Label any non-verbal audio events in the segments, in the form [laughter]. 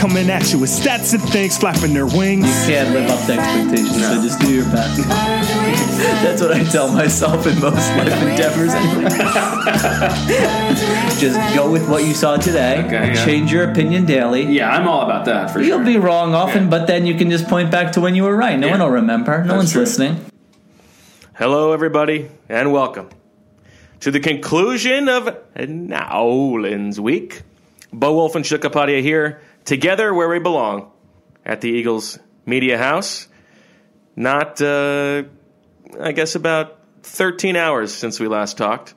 coming at you with stats and things flapping their wings. You can't live up to expectations, so just do your best. Birds with friends. That's what I tell myself in most life endeavors. [laughs] Just go with what you saw today. Okay, yeah. Change your opinion daily. Yeah, I'm all about that for You'll sure. be wrong often, Yeah. but then you can just point back to when you were right. No Yeah. one will remember. No That's one's true. listening. Hello, everybody, and welcome to the conclusion of Nowlands Week. Bo Wulf and Sheil Kapadia here, together where we belong, at the Eagles Media House. Not, uh, I guess, about 13 hours since we last talked.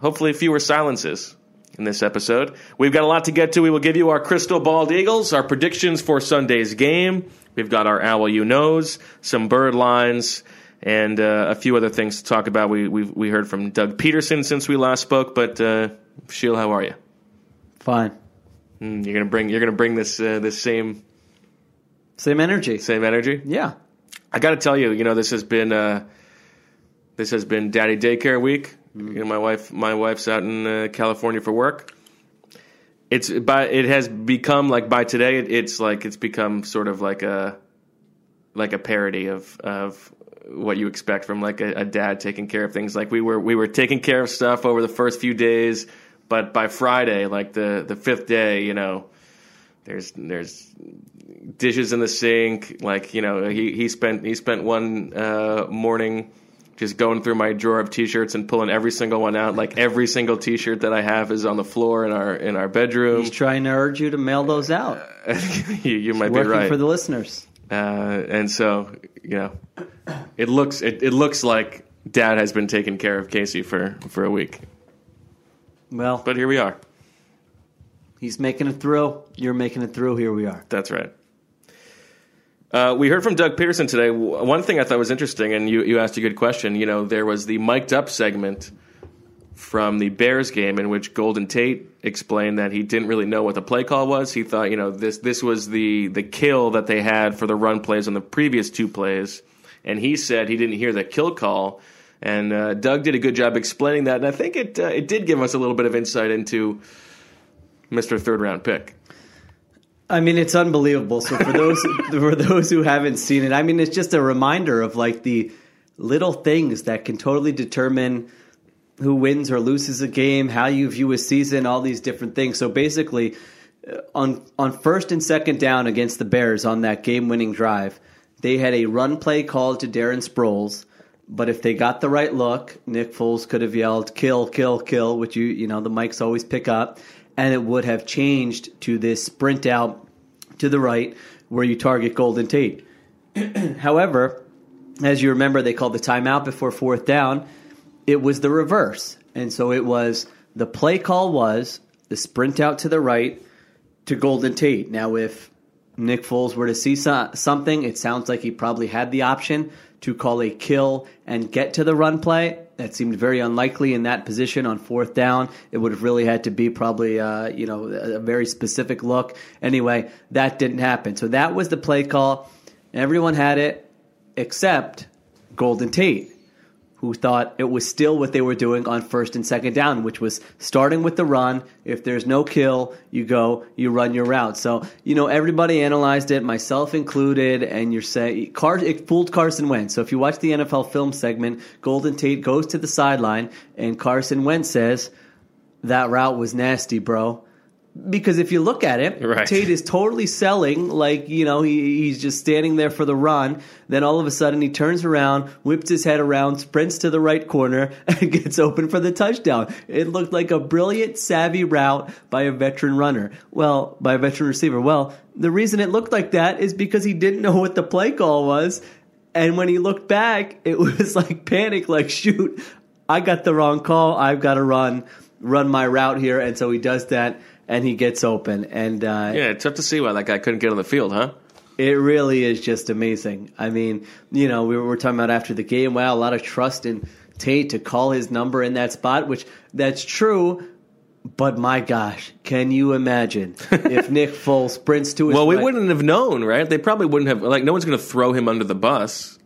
Hopefully, fewer silences in this episode. We've got a lot to get to. We will give you our crystal bald Eagles, our predictions for Sunday's game. We've got our owl you knows, some bird lines, and uh, a few other things to talk about. We we we heard from Doug Pederson since we last spoke. But uh, Sheil, how are you? Fine. Mm, you're gonna bring you're gonna bring this uh, this same Same energy. same energy. Yeah. I got to tell you, you know, this has been uh, this has been Daddy Daycare Week. You know, my wife my wife's out in uh, California for work. It's by it has become like by today it, it's like it's become sort of like a like a parody of of what you expect from like a, a dad taking care of things. Like we were we were taking care of stuff over the first few days, but by Friday, like the the fifth day, you know, there's there's dishes in the sink. Like you know, he he spent he spent one uh, morning just going through my drawer of t-shirts and pulling every single one out. Like every single t-shirt that I have is on the floor in our in our bedroom. He's trying to urge you to mail those out. [laughs] you, you might be right. for the listeners. uh, and so you know, it looks it, it looks like Dad has been taking care of Casey for for a week. Well, But here we are. he's making it through. You're making it through. Here we are. That's right. Uh, we heard from Doug Pederson today. One thing I thought was interesting, and you, you asked a good question. You know, there was the mic'd up segment from the Bears game in which Golden Tate explained that he didn't really know what the play call was. He thought, you know, this this was the the kill that they had for the run plays on the previous two plays, and he said he didn't hear the kill call. And uh, Doug did a good job explaining that, and I think it uh, it did give us a little bit of insight into Mr. Third Round Pick. I mean, it's unbelievable. So for those [laughs] for those who haven't seen it, I mean, it's just a reminder of like the little things that can totally determine who wins or loses a game, how you view a season, all these different things. So basically, uh, on on first and second down against the Bears on that game-winning drive, they had a run play called to Darren Sproles. But if they got the right look, Nick Foles could have yelled "kill, kill, kill," which you you know the mics always pick up, and it would have changed to this sprint out to the right where you target Golden Tate. [clears throat] However, as you remember, they called the timeout before fourth down. It was the reverse, and so it was the play call was the sprint out to the right to Golden Tate. Now, if Nick Foles were to see so- something, it sounds like he probably had the option to call a kill and get to the run play. That seemed very unlikely in that position on fourth down. It would have really had to be probably, uh, you know, a very specific look. Anyway, that didn't happen. So that was the play call. Everyone had it except Golden Tate who thought it was still what they were doing on first and second down, which was starting with the run. If there's no kill, you go, you run your route. So, you know, everybody analyzed it, myself included, and you're saying, it fooled Carson Wentz. So if you watch the NFL film segment, Golden Tate goes to the sideline, and Carson Wentz says, that route was nasty, bro. Because if you look at it, Right. Tate is totally selling like you know he, he's just standing there for the run. Then all of a sudden he turns around, whips his head around, sprints to the right corner, [laughs] and gets open for the touchdown. It looked like a brilliant, savvy route by a veteran runner. Well, by a veteran receiver. Well, the reason it looked like that is because he didn't know what the play call was, and when he looked back, [laughs] it was like panic. Like shoot, I got the wrong call. I've got to run run my route here, and so he does that. And he gets open. And uh, Yeah, it's tough to see why that guy couldn't get on the field, huh? it really is just amazing. I mean, you know, we were talking about after the game, wow, a lot of trust in Tate to call his number in that spot, which that's true. But my gosh, can you imagine [laughs] if Nick Foles sprints to his Well, we right- wouldn't have known, right? They probably wouldn't have. Like, no one's going to throw him under the bus.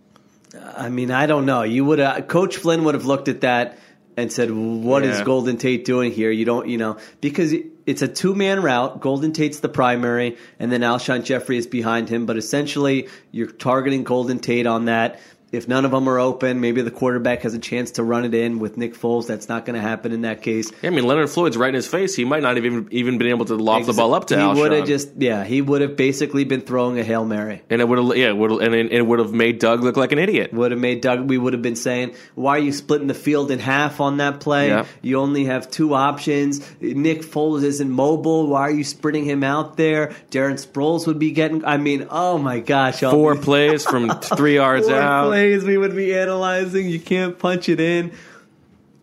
I mean, I don't know. You would Coach Flynn would have looked at that and said, "What is Yeah. Golden Tate doing here?" You don't, you know, because it's a two man route. Golden Tate's the primary, and then Alshon Jeffery is behind him. But essentially, you're targeting Golden Tate on that. If none of them are open, maybe the quarterback has a chance to run it in with Nick Foles. That's not going to happen in that case. Yeah, I mean, Leonard Floyd's right in his face. He might not have even even been able to loft the ball up to he would have just, yeah, he would have basically been throwing a hail mary. and it would have, yeah, would and it, would have made Doug look like an idiot. would have made Doug. We would have been saying, "Why are you splitting the field in half on that play? Yeah. You only have two options. Nick Foles isn't mobile. Why are you sprinting him out there? Darren Sproles would be getting. I mean, oh my gosh, Four plays from three yards [laughs] four out. plays we would be analyzing. You can't punch it in.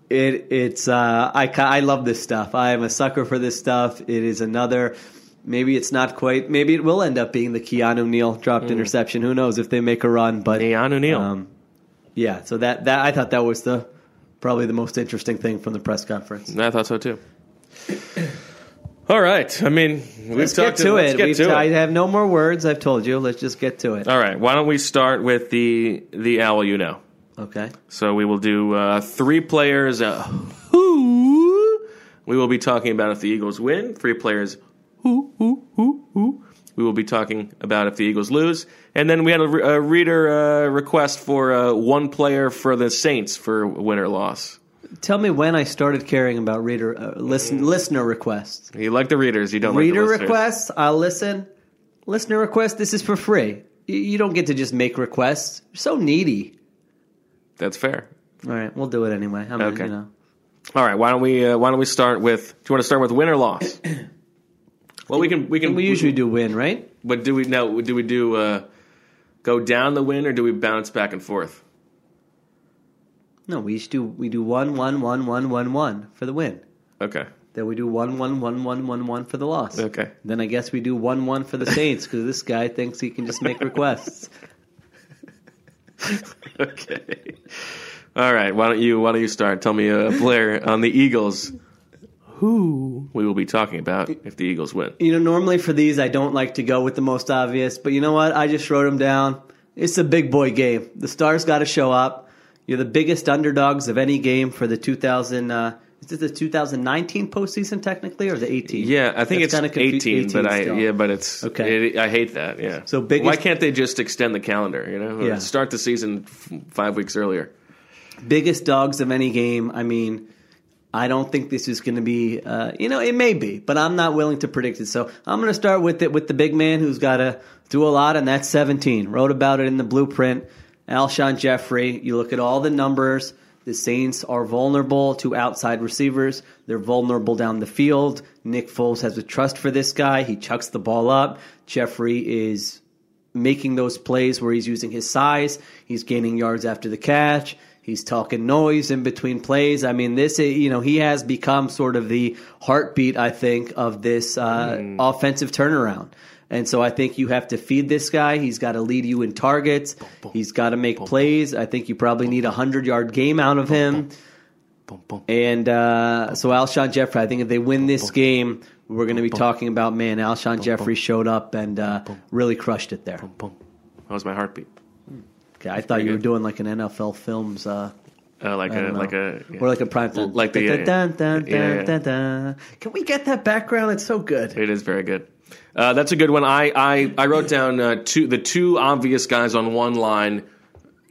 It it's uh, I I love this stuff. I am a sucker for this stuff. It is another. Maybe it's not quite. Maybe it will end up being the Keanu Neal dropped interception. Who knows if they make a run? But Keanu Neal. um, yeah, so that that I thought that was the probably the most interesting thing from the press conference. I thought so too. All right. I mean, we've Let's get talked to let's it. Get We've- to I it. have no more words. I've told you. Let's just get to it. All right. Why don't we start with the the owl you know? Okay. So we will do uh, three players. Uh, who we will be talking about if the Eagles win. Three players. Who who who who. We will be talking about if the Eagles lose, and then we had a, re- a reader uh, request for uh, one player for the Saints for win or loss. Tell me when I started caring about reader uh, listen listener requests. You like the readers, you don't Reader like requests, I'll listen. Listener requests, this is for free. You- You don't get to just make requests. You're so needy. That's fair. All right, we'll do it anyway. I mean, Okay. you know. All right, why don't we uh, why don't we start with? Do you want to start with win or loss? [clears throat] well, we can we can We usually do win, right? But do we no? Do we do uh, go down the win or do we bounce back and forth? No, we each do we do one, one, one, one, one, one for the win. Okay. Then we do one, one, one, one, one, one for the loss. Okay. Then I guess we do one, one for the Saints because this guy thinks he can just make requests. [laughs] Okay. All right. Why don't you Why don't you start? Tell me uh, a player on the Eagles who we will be talking about if the Eagles win. You know, normally for these, I don't like to go with the most obvious, but you know what? I just wrote them down. It's a big boy game. The stars got to show up. You're the biggest underdogs of any game for the 2000. Uh, is it the 2019 postseason technically, or the 18? Yeah, I think That's it's confu- 18, but I still. yeah, but it's Okay. it- I hate that. Yeah. So biggest- Why can't they just extend the calendar? You know, Yeah. start the season f- five weeks earlier. biggest dogs of any game. I mean, I don't think this is going to be. Uh, you know, it may be, but I'm not willing to predict it. So I'm going to start with it with the big man who's got to do a lot, and that's 17. Wrote about it in the blueprint. Alshon Jeffery. You look at all the numbers. The Saints are vulnerable to outside receivers. They're vulnerable down the field. Nick Foles has a trust for this guy. He chucks the ball up. Jeffery is making those plays where he's using his size. He's gaining yards after the catch. He's talking noise in between plays. I mean, this, you know, he has become sort of the heartbeat, I think, of this uh, offensive turnaround. And so I think you have to feed this guy. He's got to lead you in targets. He's got to make plays. I think you probably need a 100 yard game out of him. And uh, so Alshon Jeffery, I think if they win this game, we're going to be talking about, man, Alshon Jeffery showed up and uh, really crushed it there. That was my heartbeat. Okay, I thought you were doing like an NFL Films, uh, Uh, like a like a yeah. or like a prime time, Like the- dun, yeah, dun, dun, dun. Can we get that background? It's so good. It is very good. Uh, that's a good one. I I, I wrote down uh, two the two obvious guys on one line,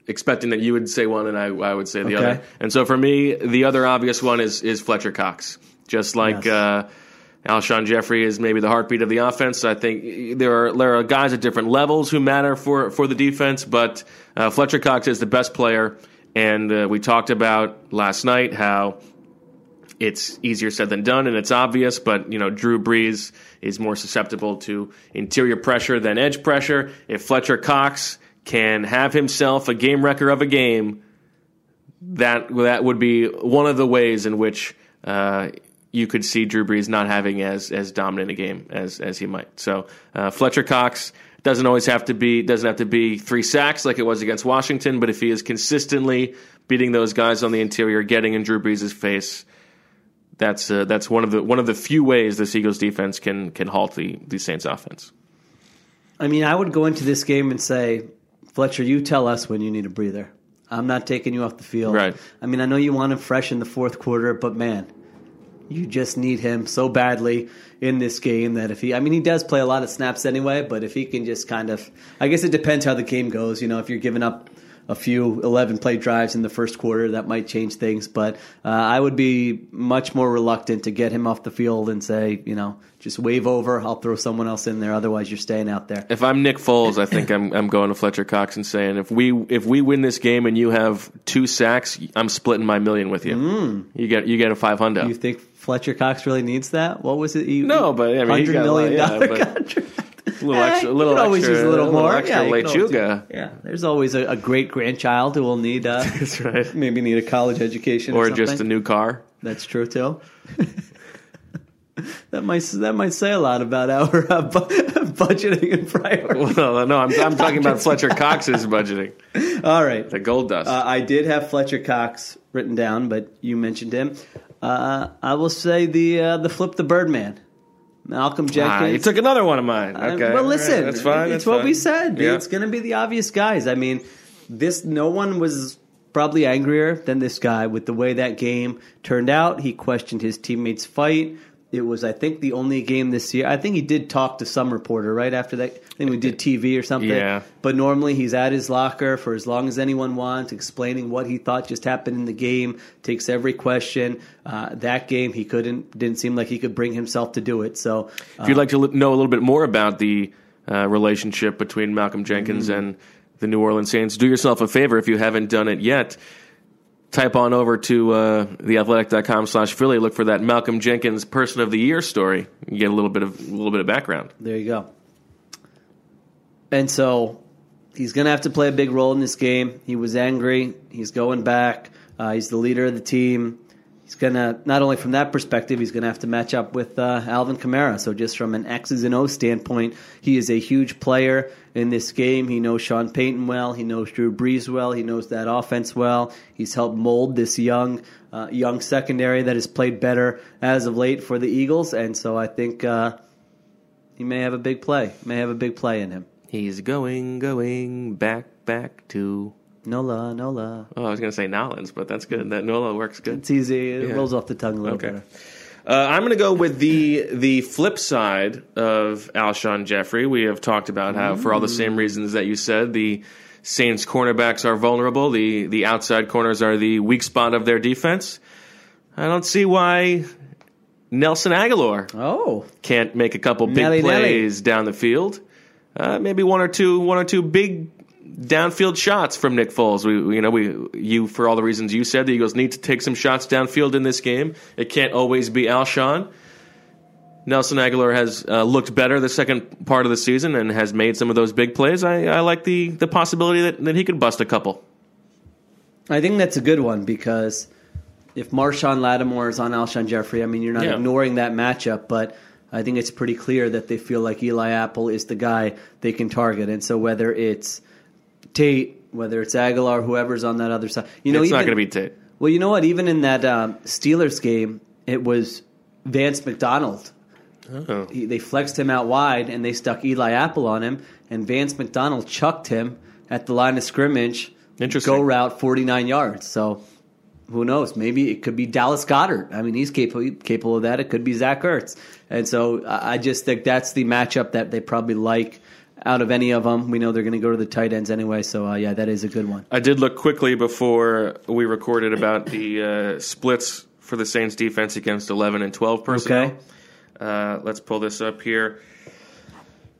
expecting that you would say one and I, I would say the Okay. other. And so for me, the other obvious one is is Fletcher Cox. Just like Yes. uh, Alshon Jeffery is maybe the heartbeat of the offense. I think there are there are guys at different levels who matter for for the defense, but uh, Fletcher Cox is the best player. And uh, we talked about last night how it's easier said than done, and it's obvious. But you know, Drew Brees is more susceptible to interior pressure than edge pressure. If Fletcher Cox can have himself a game wrecker of a game, that that would be one of the ways in which uh, you could see Drew Brees not having as as dominant a game as as he might. So uh, Fletcher Cox doesn't always have to be doesn't have to be three sacks like it was against Washington, but if he is consistently beating those guys on the interior, getting in Drew Brees' face, that's uh, that's one of the one of the few ways this Eagles defense can can halt the the Saints offense. I mean, I would go into this game and say, Fletcher, you tell us when you need a breather. I'm not taking you off the field. Right. I mean, I know you want him fresh in the fourth quarter, but man, you just need him so badly in this game that if he, I mean, he does play a lot of snaps anyway, but if he can just kind of, I guess it depends how the game goes. You know, if you're giving up a few 11 play drives in the first quarter, that might change things. But uh, I would be much more reluctant to get him off the field and say, you know, just wave over. I'll throw someone else in there. Otherwise, you're staying out there. If I'm Nick Foles, I think [clears throat] I'm I'm going to Fletcher Cox and saying if we if we win this game and you have two sacks, I'm splitting my million with you. You get you get a five hundred. You think Fletcher Cox really needs that? What was it? No, but, I mean, he's hundred yeah, dollar but- contract. A little Eh, extra, a you little always extra, use a little more. extra yeah, lechuga. Yeah, there's always a, a great grandchild who will need uh, [laughs] That's right. maybe need a college education or, Or just a new car. That's true too. [laughs] that might that might say a lot about our uh, bu- [laughs] budgeting and priorities. Well, no, I'm, I'm talking about Fletcher Cox's budgeting. All right, The gold dust. uh, I did have Fletcher Cox written down, but you mentioned him. Uh, I will say the uh, the flip the Birdman, Malcolm Jenkins. ah, you took another one of mine. Uh, Okay. well, listen, right, that's fine. It's that's what fine. we said. Yeah. It's going to be the obvious guys. I mean, this no one was probably angrier than this guy with the way that game turned out. He questioned his teammates' fight. It was, I think, the only game this year. I think he did talk to some reporter right after that. I think we did TV or something. Yeah. But normally he's at his locker for as long as anyone wants, explaining what he thought just happened in the game. Takes every question. Uh, that game, he couldn't. Didn't seem like he could bring himself to do it. So If you'd like to know a little bit more about the uh, relationship between Malcolm Jenkins Mm-hmm. and the New Orleans Saints, do yourself a favor if you haven't done it yet. Type on over to uh, theathletic.com slash Philly. Look for that Malcolm Jenkins Person of the Year story. You get a little bit of a little bit of background. There you go. And so he's going to have to play a big role in this game. He was angry. He's going back. Uh, he's the leader of the team. He's going to, not only from that perspective, he's going to have to match up with uh, Alvin Kamara. So, just from an X's and O's standpoint, he is a huge player in this game. He knows Sean Payton well. He knows Drew Brees well. He knows that offense well. He's helped mold this young, uh, young secondary that has played better as of late for the Eagles. And so, I think uh, he may have a big play. May have a big play in him. He's going, going back, back to. Nola, Nola. Oh, I was going to say Nolans, but that's good. That Nola works good. It's easy. It Yeah. rolls off the tongue a little Okay. better. Uh, I'm going to go with the the flip side of Alshon Jeffery. We have talked about how, for all the same reasons that you said, the Saints cornerbacks are vulnerable. The the outside corners are the weak spot of their defense. I don't see why Nelson Agholor Oh, can't make a couple big Nelly, Nelly. plays down the field. Uh, maybe one or two one or two big downfield shots from Nick Foles. We, we- you know, we you for all the reasons you said, the Eagles need to take some shots downfield in this game. It can't always be Alshon. Nelson Agholor has uh, looked better the second part of the season and has made some of those big plays. I, I like the the possibility that, that he could bust a couple. I think that's a good one because if Marshon Lattimore is on Alshon Jeffery, I mean, you're not Yeah. ignoring that matchup, but I think it's pretty clear that they feel like Eli Apple is the guy they can target. And so whether it's Tate, whether it's Agholor, whoever's on that other side, you know, it's not going to be Tate. Well, you know what? Even in that um, Steelers game, it was Vance McDonald. Oh. He, they flexed him out wide, and they stuck Eli Apple on him, and Vance McDonald chucked him at the line of scrimmage. Interesting. Go route, forty nine yards. So who knows? Maybe it could be Dallas Goedert. I mean, he's capable capable of that. It could be Zach Ertz. And so I just think that's the matchup that they probably like out of any of them. We know they're going to go to the tight ends anyway. So uh, yeah, that is a good one. I did look quickly before we recorded about the uh, splits for the Saints defense against 11 and 12 personnel. Okay. Uh, let's pull this up here.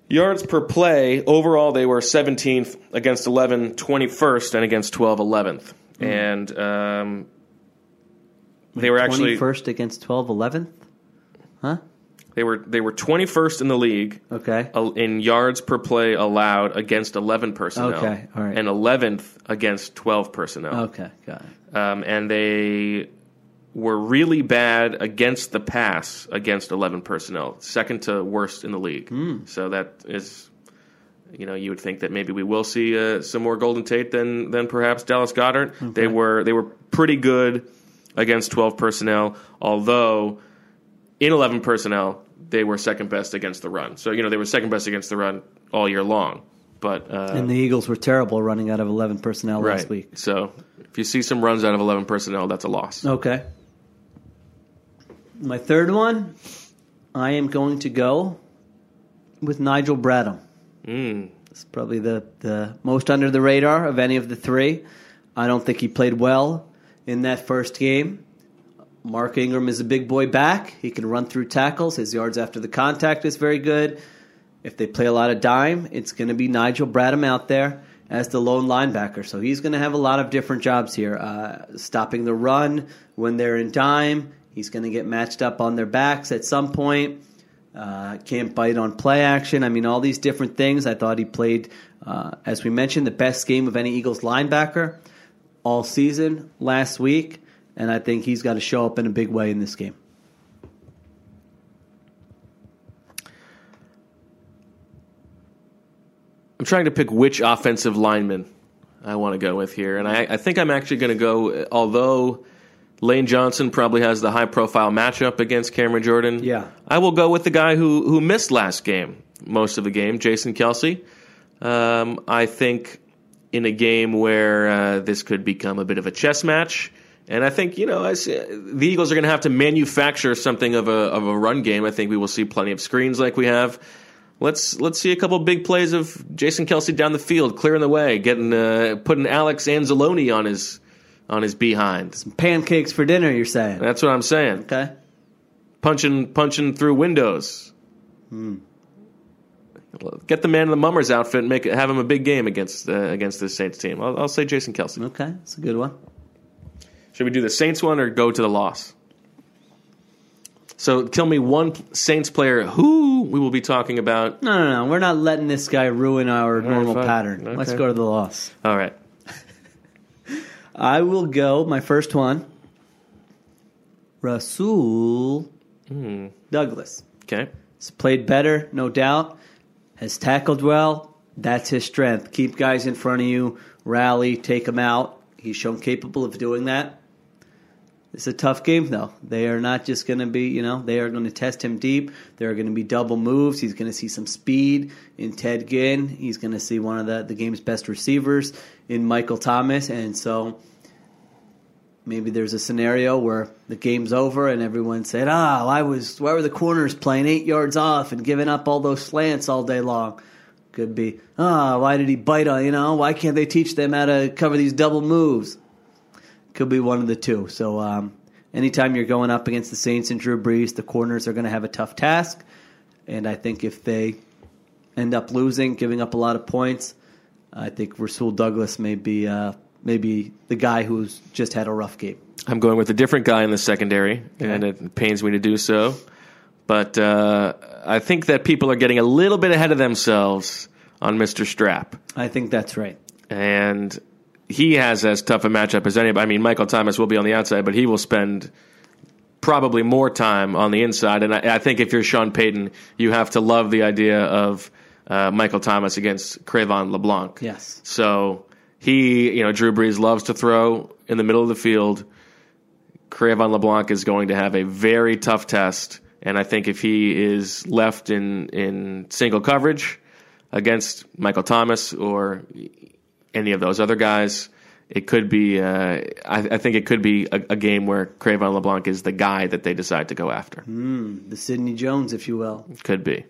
Yards per play, overall, they were 17th against 11, 21st, and against 12, 11th. Hmm. And um, they were actually first against 12 11th? Huh? They were they were 21st in the league Okay. in yards per play allowed against 11 personnel. Okay, all right. And 11th against 12 personnel. Okay, got it. um, and they were really bad against the pass against 11 personnel, second to worst in the league. So that is, you know, you would think that maybe we will see uh, some more Golden Tate than than perhaps Dallas Goedert. They were they were pretty good against 12 personnel, although in 11 personnel they were second best against the run. So you know they were second best against the run all year long. But uh, And the Eagles were terrible running out of 11 personnel right, last week. so if you see some runs out of 11 personnel, that's a loss. Okay. My third one, I am going to go with Nigel Bradham. Mm. It's probably the, the most under the radar of any of the three. I don't think he played well in that first game. Mark Ingram is a big boy back. He can run through tackles. His yards after the contact is very good. If they play a lot of dime, it's going to be Nigel Bradham out there as the lone linebacker. So he's going to have a lot of different jobs here. Uh, stopping the run when they're in dime. He's going to get matched up on their backs at some point. Uh, can't bite on play action. I mean, all these different things. I thought he played, uh, as we mentioned, the best game of any Eagles linebacker all season last week. And I think he's got to show up in a big way in this game. I'm trying to pick which offensive lineman I want to go with here, and I, I think I'm actually going to go. Although Lane Johnson probably has the high profile matchup against Cameron Jordan, Yeah. I will go with the guy who who missed last game, most of the game, Jason Kelce. Um, I think in a game where uh, this could become a bit of a chess match. And I think you know, uh, the Eagles are going to have to manufacture something of a of a run game. I think we will see plenty of screens like we have. Let's let's see a couple big plays of Jason Kelce down the field, clearing the way, getting uh, putting Alex Anzalone on his on his behind. Pancakes for dinner, you're saying? That's what I'm saying. Okay. Punching punching through windows. Get the man in the mummer's outfit and make it have him a big game against uh, against this Saints team. I'll, I'll say Jason Kelce. Okay. That's a good one. Should we do the Saints one or go to the loss? So tell me one Saints player who we will be talking about. No, no, no. We're not letting this guy ruin our normal fine. pattern. Let's go to the loss. All right. [laughs] I will go, my first one, Rasul hmm. Douglas. Okay. He's played better, no doubt. Has tackled well. That's his strength. Keep guys in front of you, rally, take them out. He's shown capable of doing that. It's a tough game, though. They are not just going to be, you know, they are going to test him deep. There are going to be double moves. He's going to see some speed in Ted Ginn. He's going to see one of the, the game's best receivers in Michael Thomas. And so maybe there's a scenario where the game's over and everyone said, "Ah, why was why were the corners playing eight yards off and giving up all those slants all day long?" Could be, "Ah, why did he bite on? You know, why can't they teach them how to cover these double moves?" Could be one of the two. So, um, anytime you're going up against the Saints and Drew Brees, the corners are going to have a tough task. And I think if they end up losing, giving up a lot of points, I think Rasul Douglas may be uh, maybe the guy who's just had a rough game. I'm going with a different guy in the secondary, and it pains me to do so. But uh, I think that people are getting a little bit ahead of themselves on Mr. Strap. I think that's right. and he has as tough a matchup as anybody. I mean, Michael Thomas will be on the outside, but he will spend probably more time on the inside. And I, I think if you're Sean Payton, you have to love the idea of uh, Michael Thomas against Cre'Von LeBlanc. Yes. So he, you know, Drew Brees loves to throw in the middle of the field. Cre'Von LeBlanc is going to have a very tough test, and I think if he is left in in single coverage against Michael Thomas or any of those other guys, it could be. Uh, I, I think it could be a, a game where Cre'Von LeBlanc is the guy that they decide to go after. The Sidney Jones, if you will. Could be.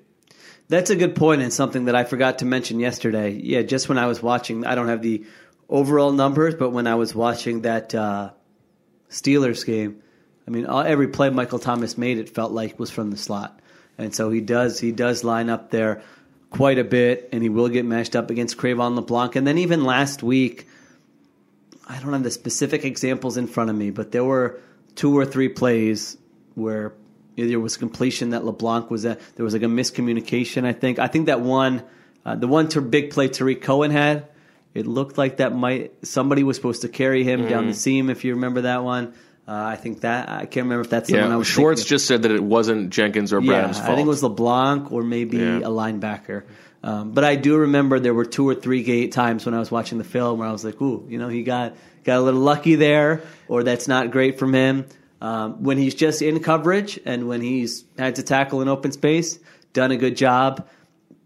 That's a good point and something that I forgot to mention yesterday. Yeah, just when I was watching, I don't have the overall numbers, but when I was watching that uh, Steelers game, I mean, all, every play Michael Thomas made, it felt like was from the slot, and so he does he does line up there quite a bit, and he will get matched up against Cre'Von LeBlanc, and then even last week, I don't have the specific examples in front of me, but there were two or three plays where there was completion that LeBlanc was at. There was like a miscommunication. I think. I think that one, uh, the one to big play Tarik Cohen had. It looked like that might somebody was supposed to carry him down the seam. If you remember that one, Uh, I think that I can't remember if that's the one I was Schwartz thinking just said that it wasn't Jenkins or Yeah, Bradham's fault. I think it was LeBlanc or maybe Yeah. a linebacker. Um, but I do remember there were two or three gate times when I was watching the film where I was like, "Ooh, you know, he got got a little lucky there, or that's not great from him." Um, when he's just in coverage and when he's had to tackle an open space, done a good job.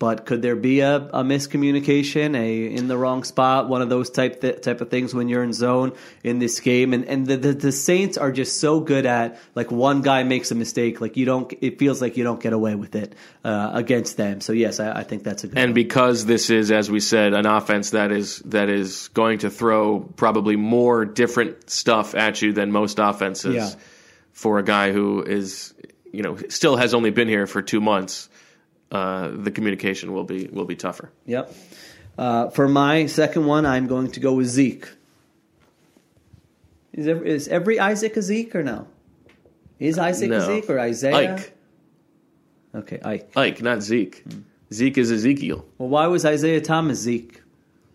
But could there be a, a miscommunication, a in the wrong spot, one of those type th- type of things when you're in zone in this game? And and the, the the Saints are just so good at like one guy makes a mistake, like you don't. It feels like you don't get away with it uh, against them. So yes, I, I think that's a good. and one. because this is, as we said, an offense that is that is going to throw probably more different stuff at you than most offenses. Yeah. For a guy who is, you know, still has only been here for two months, uh, the communication will be will be tougher. Yep. Uh, for my second one, I'm going to go with Zeke. Is every, is every Isaac a Zeke or no? Is Isaac No. a Zeke or Isaiah? Ike, Okay, Ike. Ike, not Zeke. Zeke is Ezekiel Well, why was Isaiah Thomas Zeke?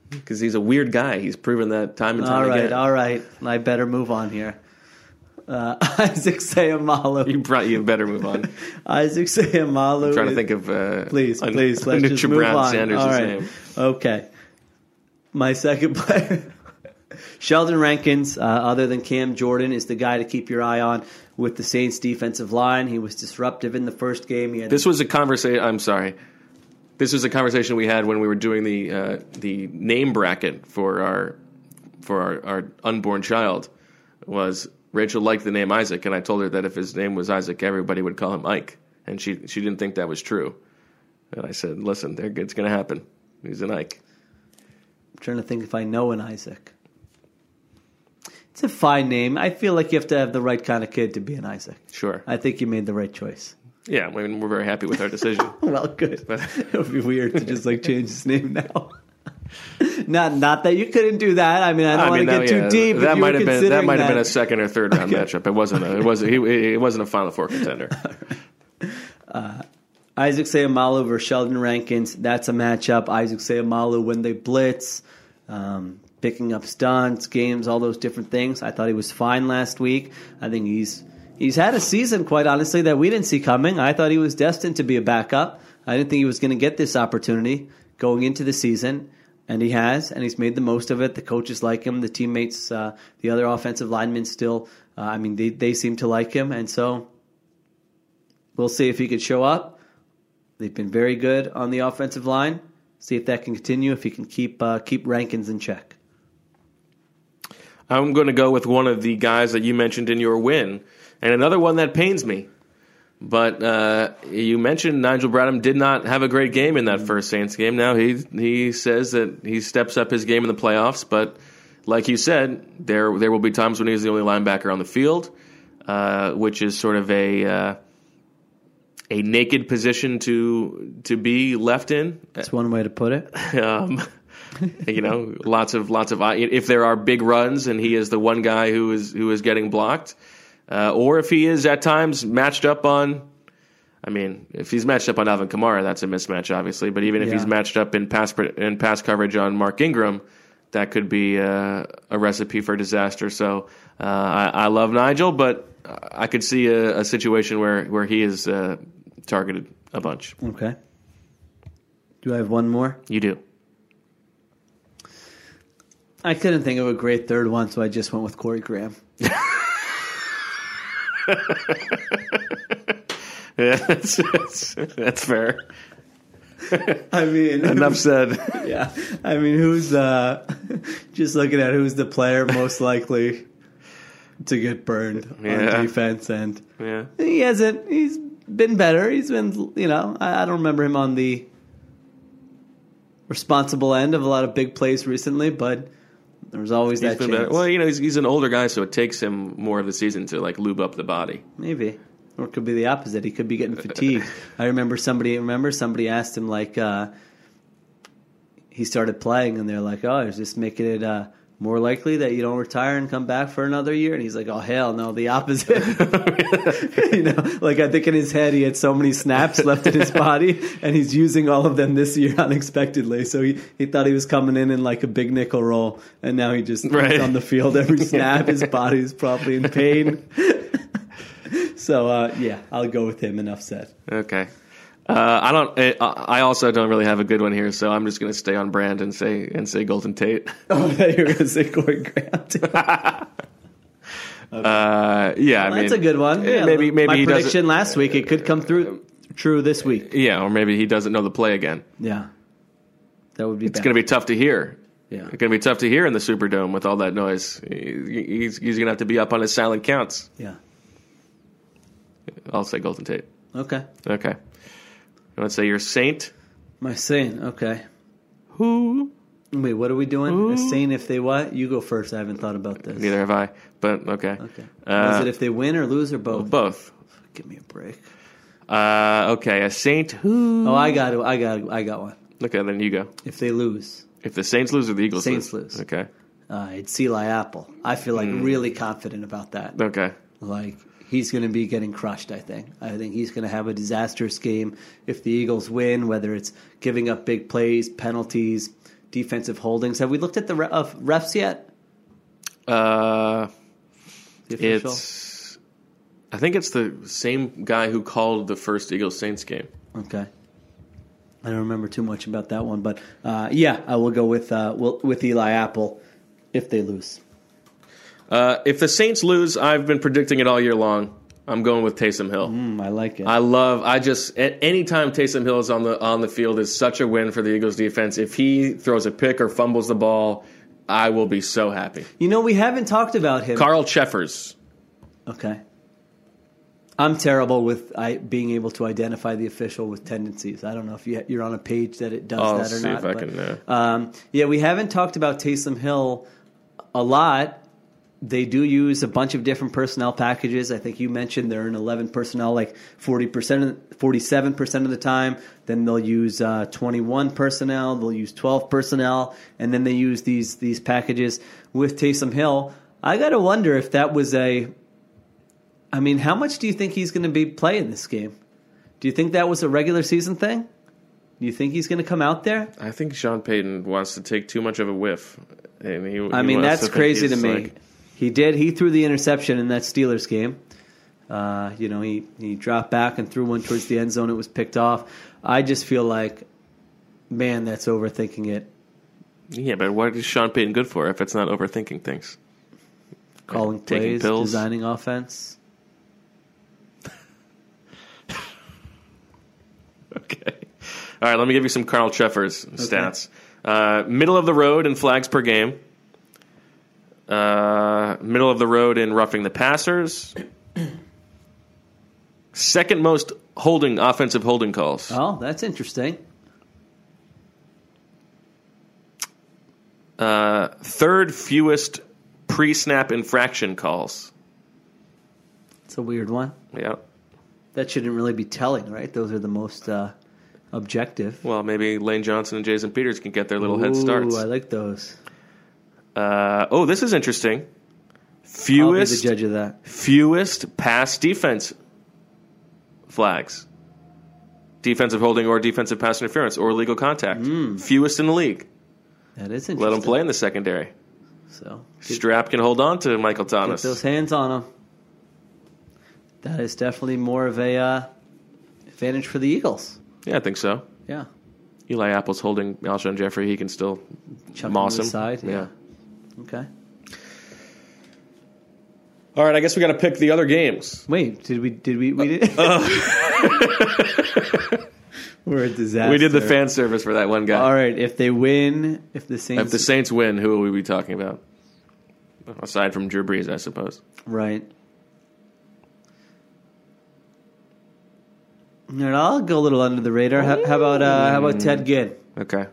because he's a weird guy. He's proven that time and time All right, again. all right. I better move on here. Uh, [laughs] Isaac Seumalo. You brought you better move on. [laughs] Isaac Seumalo. trying to think of uh, Please, a- please, [laughs] let's just move Brown on. Sanders' All right. name. Okay. My second player, Sheldon Rankins, uh, other than Cam Jordan, is the guy to keep your eye on with the Saints defensive line. He was disruptive in the first game. He had This was a conversation. I'm sorry. This was a conversation we had when we were doing the uh, the name bracket for our for our, our unborn child. Was Rachel liked the name Isaac, and I told her that if his name was Isaac, everybody would call him Ike, and she she didn't think that was true. And I said, "Listen, it's going to happen. He's an Ike." I'm trying to think if I know an Isaac. It's a fine name. I feel like you have to have the right kind of kid to be an Isaac. Sure. I think you made the right choice. Yeah, I mean, we're very happy with our decision. [laughs] Well, good. it would be weird to just like change his name now. [laughs] not, not that you couldn't do that. I mean, I don't I want to get that, too deep. That might have been that might have been a second or third round matchup. It wasn't. A, it wasn't. He, it wasn't a Final Four contender. [laughs] Isaac Seumalo versus Sheldon Rankins. That's a matchup. Isaac Seumalo when they blitz, um, picking up stunts, games, all those different things. I thought he was fine last week. I think he's he's had a season, quite honestly, that we didn't see coming. I thought he was destined to be a backup. I didn't think he was going to get this opportunity going into the season. And he has, and he's made the most of it. The coaches like him. The teammates, uh, the other offensive linemen still, uh, I mean, they, they seem to like him. And so we'll see if he could show up. They've been very good on the offensive line. See if that can continue. If he can keep uh, keep Rankins in check. I'm going to go with one of the guys that you mentioned in your win, and another one that pains me. But uh, you mentioned Nigel Bradham did not have a great game in that first Saints game. Now he he says that he steps up his game in the playoffs, but like you said, there there will be times when he's the only linebacker on the field, uh, which is sort of a uh, a naked position to to be left in. That's one way to put it. [laughs] Um, you know, lots of lots of if there are big runs and he is the one guy who is who is getting blocked, uh, or if he is at times matched up on. I mean, if he's matched up on Alvin Kamara, that's a mismatch, obviously. But even if he's matched up in pass in pass coverage on Mark Ingram, that could be uh, a recipe for disaster. So uh, I, I love Nigel, but I could see a, a situation where where he is uh, targeted a bunch. Okay. Do I have one more? You do. I couldn't think of a great third one, so I just went with Corey Graham. [laughs] [laughs] Yeah, that's, that's, that's fair. I mean, [laughs] Enough said. [laughs] yeah. I mean, who's uh, just looking at who's the player most likely to get burned Yeah. on defense, and Yeah. he hasn't. He's been better. He's been, you know, I, I don't remember him on the responsible end of a lot of big plays recently, but there was always He's that been chance. better. Well, you know, he's, he's an older guy, so it takes him more of the season to like lube up the body. Maybe. Or it could be the opposite. He could be getting fatigued. [laughs] I remember somebody remember somebody asked him like uh, he started playing and they're like, Oh, is this making it uh, more likely that you don't retire and come back for another year? And he's like, oh, hell no, the opposite. [laughs] you know, like I think in his head he had so many snaps left in his body and he's using all of them this year [laughs] unexpectedly. So he, he thought he was coming in in like a big nickel roll and now he just Right. on the field every [laughs] snap. His body's probably in pain. so, uh, yeah, I'll go with him. Enough said. Okay. Uh, I don't. I I also don't really have a good one here, so I'm just going to stay on brand and say and say Golden Tate. [laughs] Oh, you were going to say Corey Grant. [laughs] Uh, yeah, I mean, That's a good one. eh, maybe maybe my he prediction last week it could come through true this week. Yeah, or maybe he doesn't know the play again. Yeah, that would be. It's going to be tough to hear. Yeah. It's going to be tough to hear in the Superdome with all that noise. He- He's he's going to have to be up on his silent counts. Yeah. I'll say Golden Tate. Okay. Okay. Let's say you're Saint. My saint. Okay. Who? Wait, what are we doing? A saint if they what? You go first. I haven't thought about this. Neither have I. But okay. Okay. Uh, Is it if they win or lose or both? Both. Give me a break. Uh, okay, a Saint who? Oh, I got it. I got. I got one. Okay, then you go. If they lose, If the Saints lose or the Eagles lose? Saints lose. Okay. uh, it's Eli Apple. I feel like really confident about that. Okay. Like he's going to be getting crushed. I think. I think he's going to have a disastrous game if the Eagles win. Whether it's giving up big plays, penalties, defensive holdings. Have we looked at the re- uh, refs yet? Uh, The official? it's. I think it's the same guy who called the first Eagles Saints game. okay. I don't remember too much about that one, but uh, yeah, I will go with uh, will- with Eli Apple if they lose. Uh, if the Saints lose, I've been predicting it all year long. I'm going with Taysom Hill. Mm, I like it. I love. I just at any time Taysom Hill is on the on the field is such a win for the Eagles defense. If he throws a pick or fumbles the ball, I will be so happy. you know, we haven't talked about him. Carl Cheffers. Okay. I'm terrible with I, being able to identify the official with tendencies. I don't know if you, you're on a page that it does I'll that or see not. if I but, can, uh, um, yeah, we haven't talked about Taysom Hill a lot. They do use a bunch of different personnel packages. I think you mentioned they're in 11 personnel, like 40 percent, 47 percent of the time. Then they'll use uh, 21 personnel. They'll use 12 personnel, and then they use these these packages with Taysom Hill. I got to wonder if that was a I mean, how much do you think he's going to be playing this game? Do you think that was a regular season thing? Do you think he's going to come out there? I think Sean Payton wants to take too much of a whiff. And he, I he mean, that's to crazy to me. like- he did. He threw the interception in that Steelers game. Uh, you know, he, he dropped back and threw one towards the end zone. It was picked off. I just feel like, man, that's overthinking it. yeah, but what is Sean Payton good for if it's not overthinking things? Calling plays, pills. designing offense. [laughs] Okay. All right, let me give you some Carl Cheffers stats. Uh, middle of the road in flags per game. Uh, middle of the road in roughing the passers. Second most holding offensive holding calls. Oh, that's interesting. Uh, third fewest pre-snap infraction calls. It's a weird one. Yeah. That shouldn't really be telling, right? Those are the most uh, objective. Well, maybe Lane Johnson and Jason Peters can get their little head Ooh, starts. I like those. Uh, oh, this is interesting. I'll be the Fewest judge of that. fewest pass defense flags. Defensive holding or defensive pass interference or legal contact. Fewest in the league. That is interesting. Let him play in the secondary. So get, Strap can hold on to Michael get Thomas. those hands on him. That is definitely more of a uh, advantage for the Eagles. Yeah, I think so. Yeah, Eli Apple's holding Alshon Jeffery. He can still Chuck him moss the him. side. Yeah. Yeah. Okay. All right, I guess we got to pick the other games. Wait, did we? Did we? We did. [laughs] We're a disaster. We did the fan service for that one guy. All right. If they win, if the Saints, If the Saints win, who will we be talking about? Aside from Drew Brees, I suppose. right. All right, I'll go a little under the radar. How, how about uh, how about Ted Ginn? Okay.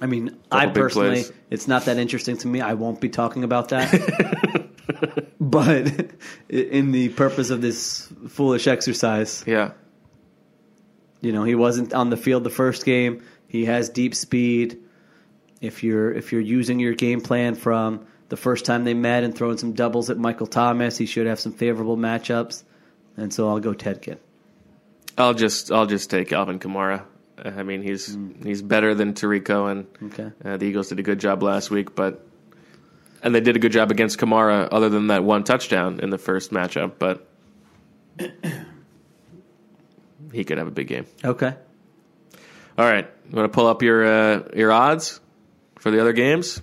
I mean, I personally, plays. it's not that interesting to me. I won't be talking about that. [laughs] but in the purpose of this foolish exercise, Yeah. you know, he wasn't on the field the first game. He has deep speed. if you're if you're using your game plan from the first time they met and throwing some doubles at Michael Thomas, he should have some favorable matchups. And so I'll go Ted Ginn. I'll just I'll just take Alvin Kamara. I mean, he's he's better than Tarico, and Okay. uh, the Eagles did a good job last week, but and they did a good job against Kamara, other than that one touchdown in the first matchup. But [clears throat] he could have a big game. Okay. All right, you want to pull up your uh, your odds for the other games?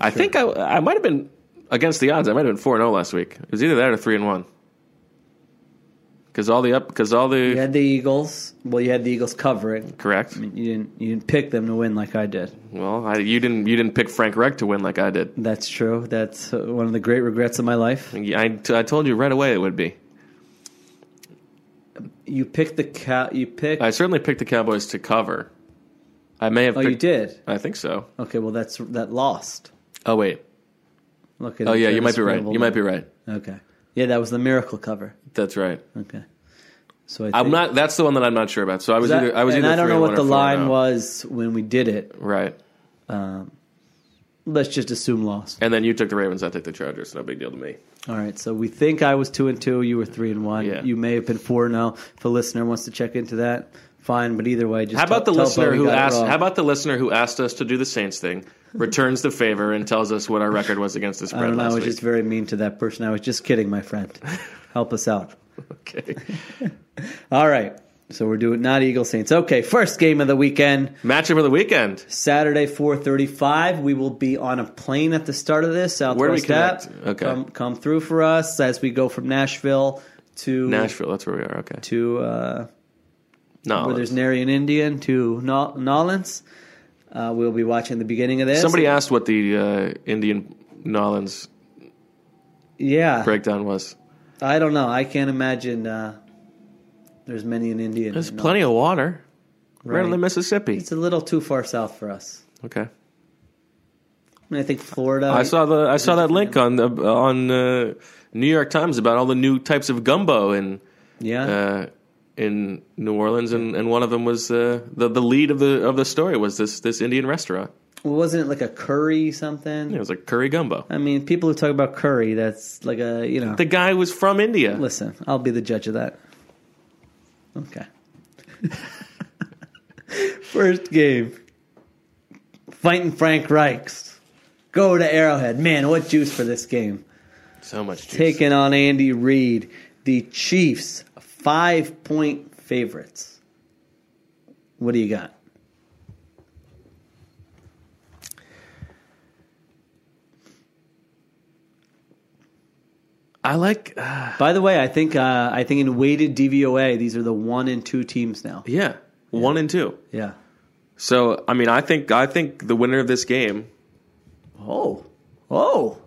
I think I I might have been against the odds. I might have been four and zero last week. It was either that or three and one. Because all the up, because all the You had the Eagles. Well, you had the Eagles covering. correct. You didn't. You didn't pick them to win like I did. Well, I, you didn't you didn't pick Frank Reich to win like I did. That's true. That's uh, one of the great regrets of my life. I, I told you right away it would be. You picked the cow. You picked. I certainly picked the Cowboys to cover. I may have. oh, picked, you did. I think so. Okay. Well, that's that lost. Oh wait. Look at Oh yeah, you might be right. You might be right. Okay. Yeah, that was the miracle cover. That's right. Okay. So I I'm not. That's the one that I'm not sure about. So I was either. I was and either. I don't know what the or four and line oh. was when we did it. Right. Um, Let's just assume lost. And then you took the Ravens. I took the Chargers. No big deal to me. All right. So we think I was two and two. You were three and one. Yeah. You may have been four now. If a listener wants to check into that, fine. But either way, just How about tell- the listener who asked? How about the listener who asked us to do the Saints thing, returns the favor and tells us what our record was against the I spread don't know. I was week? just very mean to that person. I was just kidding, my friend. Help us out. [laughs] Okay. [laughs] All right. So we're doing not Eagle Saints. Okay, first game of the weekend, Matchup of the weekend. Saturday, four thirty-five. We will be on a plane at the start of this. Southwest Where do we app. connect? Okay. come, come through for us as we go from Nashville to Nashville. That's where we are. Okay. to uh, No. where there's nary an Indian to Nol- Nolans. Uh, we'll be watching the beginning of this. Somebody asked what the uh, Indian Nolans yeah, breakdown was. I don't know. I can't imagine. Uh, there's many an Indian. There's in plenty of water. Right, Right. the Mississippi. It's a little too far south for us. Okay. I mean, I think Florida. I saw the I saw that link on the on uh, New York Times about all the new types of gumbo in Yeah. uh, in New Orleans, and, and one of them was uh, the the lead of the of the story was this this Indian restaurant. well, wasn't it like a curry something? It was like curry gumbo. I mean, people who talk about curry, that's like a you know. The guy was from India. Listen, I'll be the judge of that. Okay. [laughs] First game. Fighting Frank Reichs. Go to Arrowhead. Man, what juice for this game. So much juice. Taking on Andy Reid. The Chiefs, five point favorites. What do you got? I like. Uh, By the way, I think uh, I think in weighted DVOA, these are the one and two teams now. yeah, one and two. Yeah. So I mean, I think I think the winner of this game Oh. Oh.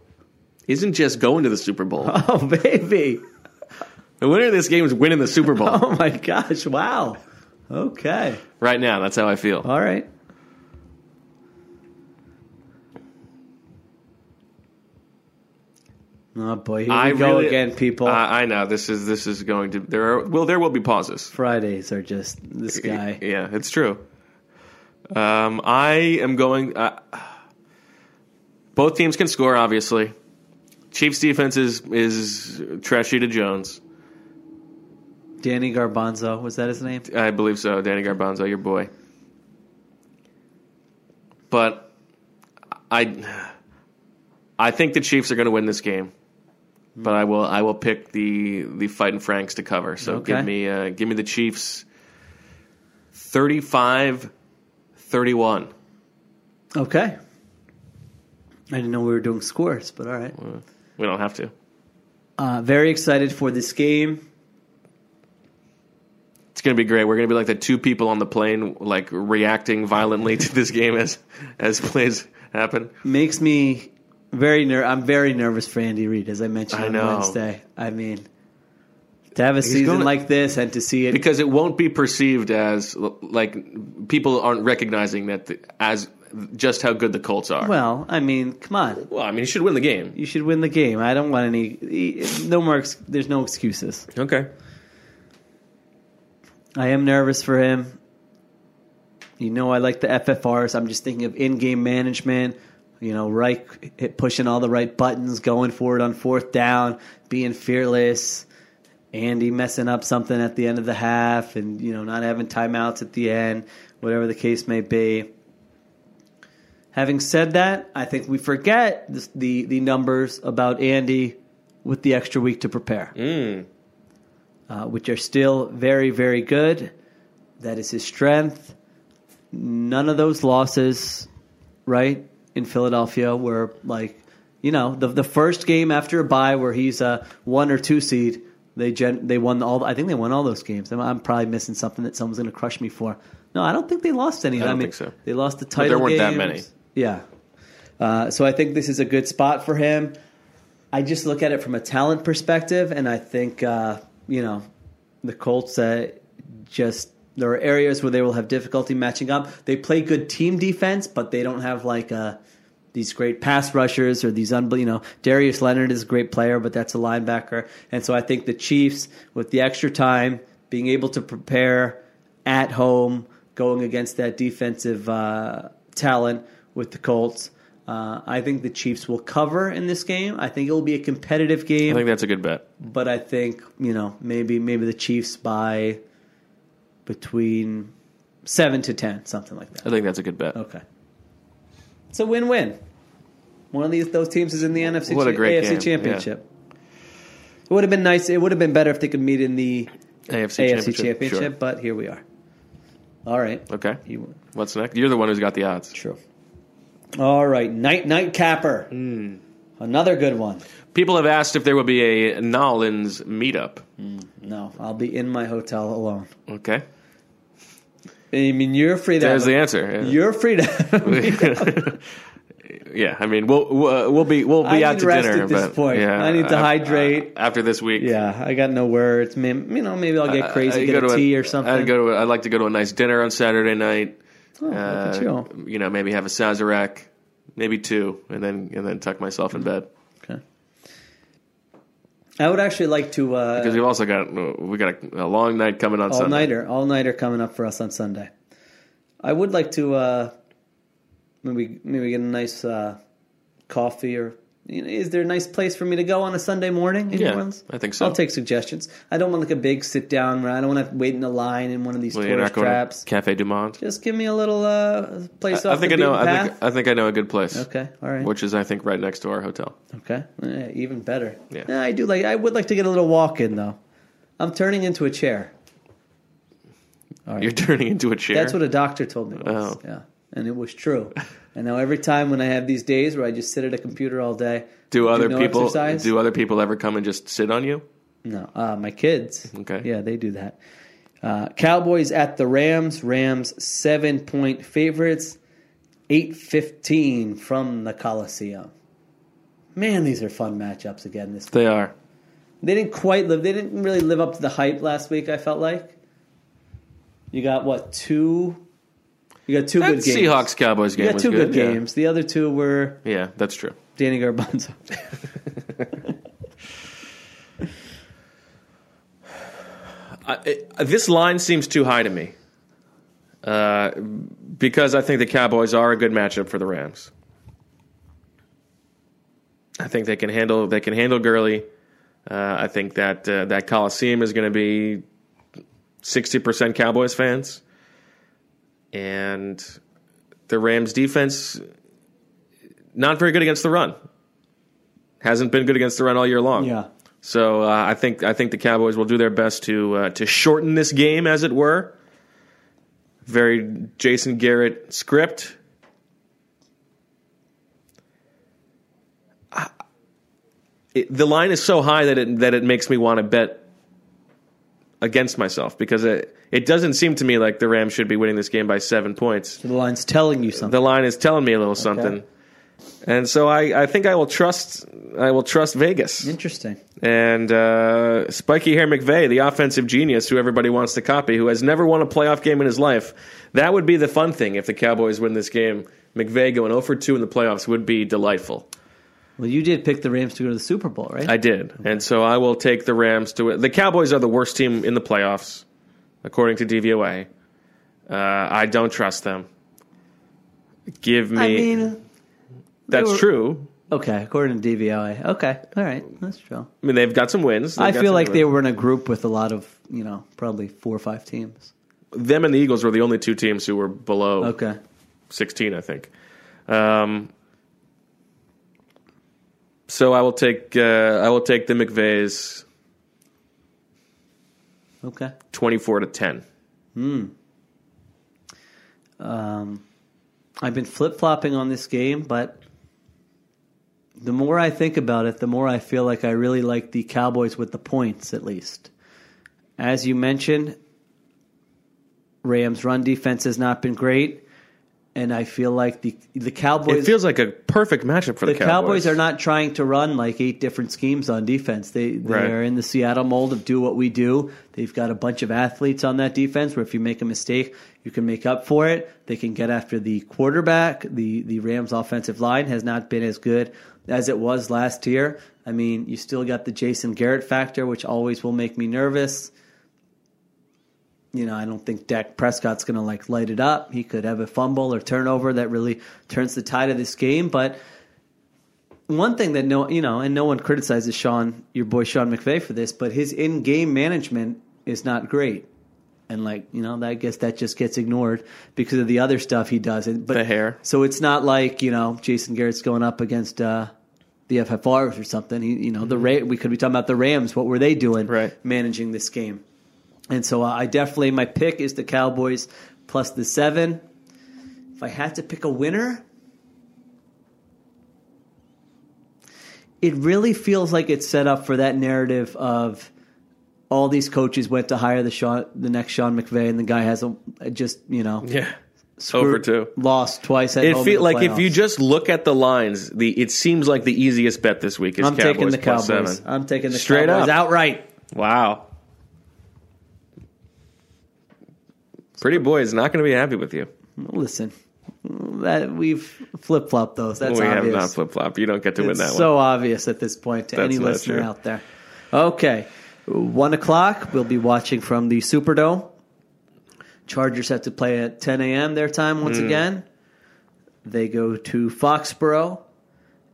isn't just going to the Super Bowl. [laughs] Oh, baby. The winner of this game is winning the Super Bowl. [laughs] Oh my gosh! Wow. Okay. right now, that's how I feel. All right. Oh boy, here we I go really- again, people. I I know this is this is going to there are well there will be pauses. Fridays are just this guy. Yeah, it's true. Um, I am going. Uh, both teams can score, obviously. Chiefs defense is is trashy to Jones. Danny Garbanzo was that his name? I believe so. Danny Garbanzo, your boy. But I I think the Chiefs are going to win this game. But I will I will pick the the fighting Franks to cover. So Okay. give me uh, give me the Chiefs 35-31. Okay. I didn't know we were doing scores, but all right. We don't have to. Uh, very excited for this game. Going to be great. We're going to be like the two people on the plane like reacting violently to this game as as plays happen. Makes me very ner. I'm very nervous for Andy Reid, as I mentioned I on know. Wednesday. I mean, to have a season gonna- like this and to see it because it won't be perceived as like people aren't recognizing that the, as just how good the Colts are. Well, I mean, come on. Well, I mean, you should win the game. You should win the game. I don't want any. No more. There's no excuses. Okay. I am nervous for him. You know, I like the FFRs. I'm just thinking of in-game management. You know, right, pushing all the right buttons, going for it on fourth down, being fearless. Andy messing up something at the end of the half, and you know, not having timeouts at the end, whatever the case may be. Having said that, I think we forget the the, the numbers about Andy with the extra week to prepare, mm. Uh, which are still very, very good. That is his strength. None of those losses, right, in Philadelphia were like, you know, the the first game after a bye where he's a one or two seed. They gen, they won all. I think they won all those games. I'm, I'm probably missing something that someone's going to crush me for. No, I don't think they lost any. I don't mean, think so. They lost the title. there weren't that many. Yeah. Uh, so I think this is a good spot for him. I just look at it from a talent perspective, and I think uh, you know the Colts uh, just there are areas where they will have difficulty matching up. They play good team defense, but they don't have like uh, these great pass rushers or these you know Darius Leonard is a great player, but that's a linebacker, and so I think the Chiefs with the extra time being able to prepare at home, going against that defensive uh, talent with the Colts. Uh, I think the Chiefs will cover in this game. I think it will be a competitive game. I think that's a good bet. but I think you know maybe maybe the Chiefs by between seven to ten, something like that. I think that's a good bet. Okay, it's a win-win. One of these those teams is in the NFC What a great AFC game, Championship. It would have been nice. It would have been better if they could meet in the AFC, AFC Championship, Sure. but here we are. All right. Okay. You, What's next? You're the one who's got the odds. true. All right. Night Night Capper. Hmm. Another good one. People have asked if there will be a Nolans meetup. No, I'll be in my hotel alone. Okay. I mean, you're free to. There's the a- answer. Yeah. You're free to. [laughs] Yeah, I mean, we'll we'll we'll be we'll be I out to dinner at this point. Yeah, I need to uh, hydrate. uh, after this week. yeah, I got no words. Maybe, you know, maybe I'll get crazy, I get go a to tea or something. I'd go to. A, I'd like to go to a nice dinner on Saturday night. Oh, Uh, you. know, maybe have a Sazerac, maybe two, and then and then tuck myself in bed Okay. I would actually like to uh, because we've also got we got a, a long night coming on all Sunday. nighter, all nighter coming up for us on Sunday. I would like to uh, maybe maybe get a nice uh, coffee or you know, is there a nice place for me to go on a Sunday morning in Yeah, New Orleans? I think so. I'll take suggestions. I don't want like a big sit down. I don't want to wait in a line in one of these Well, tourist traps. to Cafe Du Monde. Just give me a little uh, place I off think the I know. beaten I think I think I know a good place. Okay, all right. Which is I think right next to our hotel. Okay, Eh, even better. Yeah. I do like. I would like to get a little walk in though. I'm turning into a chair. Right. You're turning into a chair. That's what a doctor told me. Once. Oh. Yeah, and it was true. [laughs] and now every time when I have these days where I just sit at a computer all day, do other no people exercise? do other people ever come and just sit on you? no, uh, my kids. Okay. Yeah, they do that. Uh, Cowboys at the Rams. Rams seven point favorites. Eight fifteen from the Coliseum. Man, these are fun matchups again. This They are. They didn't quite live. They didn't really live up to the hype last week. I felt like you got what two? You got two That good games. Seahawks Cowboys game You got two good, yeah. games. The other two were Yeah, that's true. Danny Garbanzo. [laughs] I, it, this line seems too high to me uh, because I think the Cowboys are a good matchup for the Rams. I think they can handle they can handle Gurley. Uh, I think that uh, that Coliseum is going to be sixty percent Cowboys fans, and the Rams defense not very good against the run. Hasn't been good against the run all year long. yeah. So uh, I think I think the Cowboys will do their best to uh, to shorten this game, as it were. Very Jason Garrett script. I- it- the line is so high that it that it makes me want to bet against myself because it it doesn't seem to me like the Rams should be winning this game by seven points. So the line's telling you something. The line is telling me a little something, and so I, I think I will trust I will trust Vegas. Interesting. And uh, Spiky Hair McVay, the offensive genius who everybody wants to copy, who has never won a playoff game in his life. That would be the fun thing if the Cowboys win this game. McVay going 0 for 2 in the playoffs would be delightful. Well, you did pick the Rams to go to the Super Bowl, right? I did. And so I will take the Rams to it. The Cowboys are the worst team in the playoffs, according to DVOA. Uh, I don't trust them. Give me. I mean, that's were- true. okay, according to DVOA. Okay, all right, that's true. I mean, they've got some wins. I feel like they were in a group with a lot of, you know, probably four or five teams. them and the Eagles were the only two teams who were below Okay. 16, I think. Um, so I will take uh, I will take the McVays Okay. 24 to 10. Hmm. Um, I've been flip flopping on this game, but the more I think about it, the more I feel like I really like the Cowboys with the points, at least. As you mentioned, Rams' run defense has not been great, and I feel like the the Cowboys It feels like a perfect matchup for the, the Cowboys. are not trying to run like eight different schemes on defense. They they're in the Seattle mold of do what we do. They've got a bunch of athletes on that defense where if you make a mistake, you can make up for it. They can get after the quarterback. The the Rams offensive line has not been as good as it was last year. I mean, you still got the Jason Garrett factor, which always will make me nervous. You know, I don't think Dak Prescott's going to like light it up. He could have a fumble or turnover that really turns the tide of this game, but one thing that no you know and no one criticizes Sean your boy Sean McVay for this but his in-game management is not great and like you know I guess that just gets ignored because of the other stuff he does but The hair. so it's not like you know Jason Garrett's going up against uh the FFRs or something he, you know the Ra- we could be talking about the Rams what were they doing Right. managing this game and so uh, I definitely my pick is the Cowboys plus the 7 if I had to pick a winner it really feels like it's set up for that narrative of all these coaches went to hire the Sean, the next Sean McVay, and the guy has a just you know Yeah. Over two. lost twice. At It home feel in the like if you just look at the lines, the it seems like the easiest bet this week is I'm Cowboys taking the plus Cowboys. seven. I'm taking the Straight Cowboys up. outright. Wow. Pretty boy is not going to be happy with you. Listen, that we've flip flopped those. That's we have not flip flop. You don't get to win that so obvious at this point to That's any listener true. out there. Okay, one o'clock. We'll be watching from the Superdome. Chargers have to play at 10 a.m. their time once hmm. again. They go to Foxborough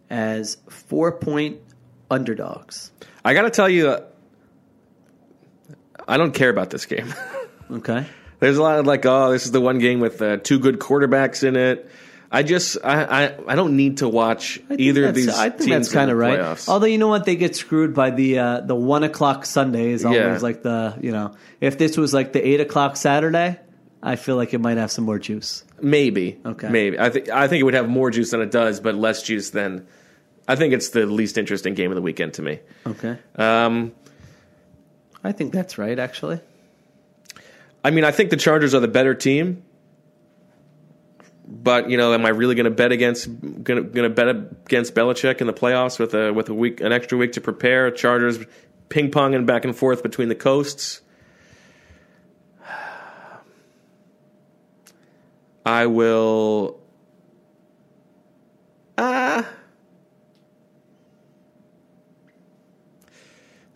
as four point underdogs. I got to tell you, I don't care about this game. [laughs] Okay. There's a lot of like, oh, this is the one game with uh, two good quarterbacks in it. I just, I, I, I don't need to watch either of these. I think teams that's kind of right. playoffs. Although you know what, they get screwed by the uh, the one o'clock Sunday is always Yeah. like the you know if this was like the eight o'clock Saturday, I feel like it might have some more juice. Maybe. Okay. Maybe. I think I think it would have more juice than it does, but less juice than. I think it's the least interesting game of the weekend to me. Okay, Um, I think that's right. Actually, I mean, I think the Chargers are the better team, but you know, am I really going to bet against going to bet against Belichick in the playoffs with a with a week an extra week to prepare? Chargers ping ponging back and forth between the coasts. [sighs] I will. Ah.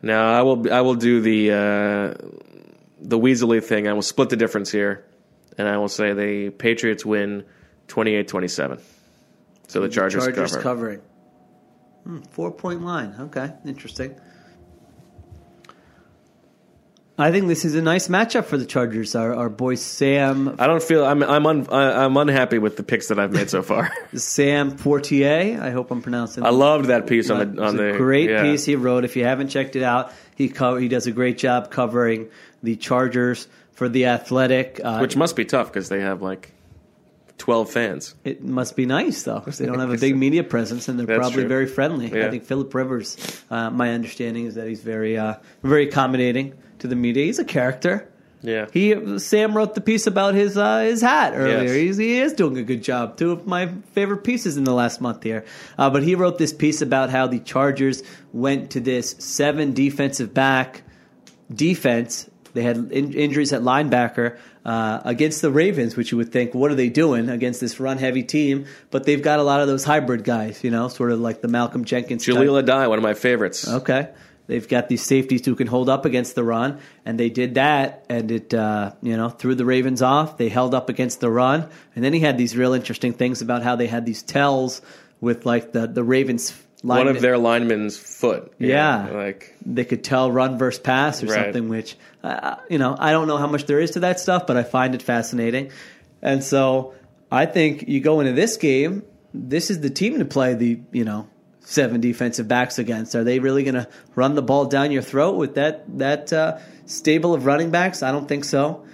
no, I will. I will do the uh, the Weasley thing. I will split the difference here, and I will say the Patriots win 28-27. So the Chargers, Chargers cover. covering hmm, four point line. Okay, interesting. I think this is a nice matchup for the Chargers. Our, our boy Sam I don't feel I'm I'm un, I'm unhappy with the picks that I've made so far. [laughs] Sam Fortier. I hope I'm pronouncing. I loved that piece on the on the great yeah. piece he wrote. If you haven't checked it out, he co- he does a great job covering the Chargers for the Athletic. Uh, which must be tough because they have like twelve fans. it must be nice though, because they don't have a big [laughs] media presence and they're That's probably true. very friendly. I think Philip Rivers. Uh, my understanding is that he's very uh, very accommodating to the media. He's a character. Yeah, He Sam wrote the piece about his uh, his hat earlier. Yes. He's, he is doing a good job. Two of my favorite pieces in the last month here. Uh, but he wrote this piece about how the Chargers went to this seven defensive back defense. They had in- injuries at linebacker uh, against the Ravens, which you would think, what are they doing against this run heavy team? But they've got a lot of those hybrid guys, you know, sort of like the Malcolm Jenkins. Jahleel Addae, one of my favorites. Okay. They've got these safeties who can hold up against the run, and they did that, and it uh, you know threw the Ravens off. They held up against the run, and then he had these real interesting things about how they had these tells with like the the Ravens. One of their linemen's foot. Yeah. Like they could tell run versus pass or Right. something which you know i don't know how much there is to that stuff but i find it fascinating. And so i think you go into this game this is the team to play the you know seven defensive backs against. Are they really going to run the ball down your throat with that that uh, stable of running backs? I don't think so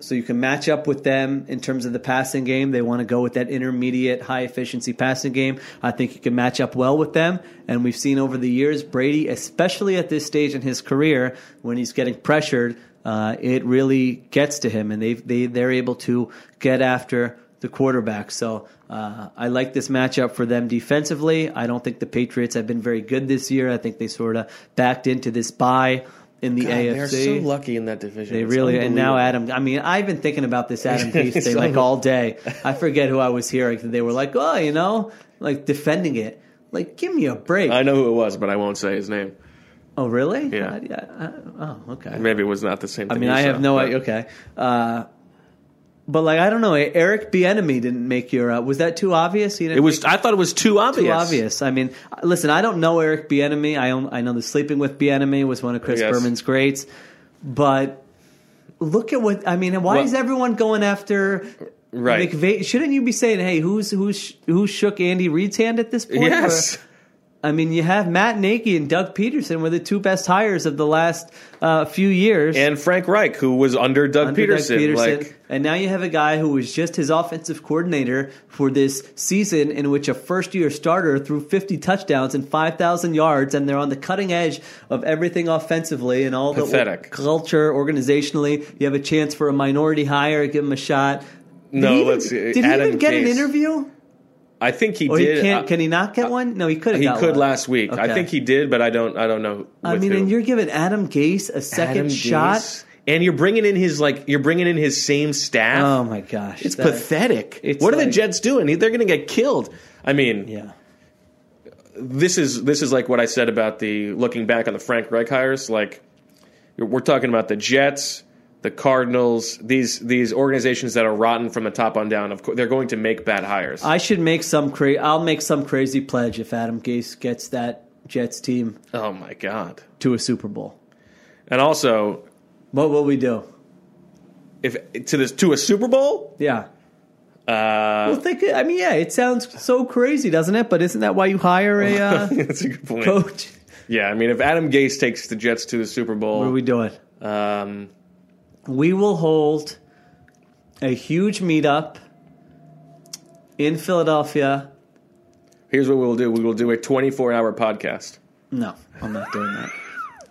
so you can match up with them in terms of the passing game. They want to go with that intermediate, high efficiency passing game. I think you can match up well with them. And we've seen over the years, Brady, especially at this stage in his career, when he's getting pressured, uh, it really gets to him, and they they they're able to get after the quarterback. So uh, I like this matchup for them defensively. I don't think the Patriots have been very good this year. I think they sort of backed into this bye in the God, AFC. they're so lucky in that division. They It's really and now. Adam. I mean, I've been thinking about this Adam [laughs] Gase It's thing like all day. I forget who I was hearing. They were like, "Oh, you know, like defending it." Like, give me a break. I know who it was, but I won't say his name. oh, really? Yeah. Uh, yeah. uh, oh, okay. Maybe it was not the same. I thing mean, you I have saw, no idea. Okay. Uh, but like, I don't know. Eric Bieniemy didn't make your. Uh, was that too obvious? He didn't It was. I thought it was too obvious. too obvious. I mean, listen, I don't know Eric Bieniemy. I own, I know the Sleeping with Bieniemy was one of Chris Yes. Berman's greats, but look at what I mean. Why Well- is everyone going after? Right. McVay? Shouldn't you be saying, "Hey, who's who's who shook Andy Reid's hand at this point?" Yes. Or- I mean, you have Matt Nagy and Doug Pederson were the two best hires of the last uh, few years. And Frank Reich, who was under Doug under Doug Pederson, like and now you have a guy who was just his offensive coordinator for this season, in which a first-year starter threw 50 touchdowns and 5,000 yards, and they're on the cutting edge of everything offensively and all Pathetic. the culture organizationally. You have a chance for a minority hire, give him a shot. Did No, even, let's- see. did he even get an interview? I think he Or did. he can't? uh, can he not get one? No, he could. have he could one. last week. I think he did, but I don't. I don't know. I mean, who. and you're giving Adam Gase a second Adam shot. Gase. and you're bringing in his like you're bringing in his same staff. Oh my gosh, it's that- pathetic. it's what are the Jets doing? They're going to get killed. I mean, Yeah. this is this is like what I said about the looking back on the Frank Reich hires. Like we're talking about the Jets, the Cardinals, these these organizations that are rotten from the top on down. Of course, they're going to make bad hires. I should make some cra- I'll make some crazy pledge if Adam Gase gets that Jets team oh my god! to a Super Bowl. And also, What will we do? if to this to a Super Bowl, Yeah. uh, Well, think. I mean, yeah, it sounds so crazy, doesn't it? But isn't that why you hire a [laughs] uh, that's a good point. coach? Yeah, I mean, if Adam Gase takes the Jets to the Super Bowl, What are we doing? um, We will hold a huge meetup in Philadelphia. here's what we will do: we will do a 24 hour podcast. No, I'm not doing that. [laughs]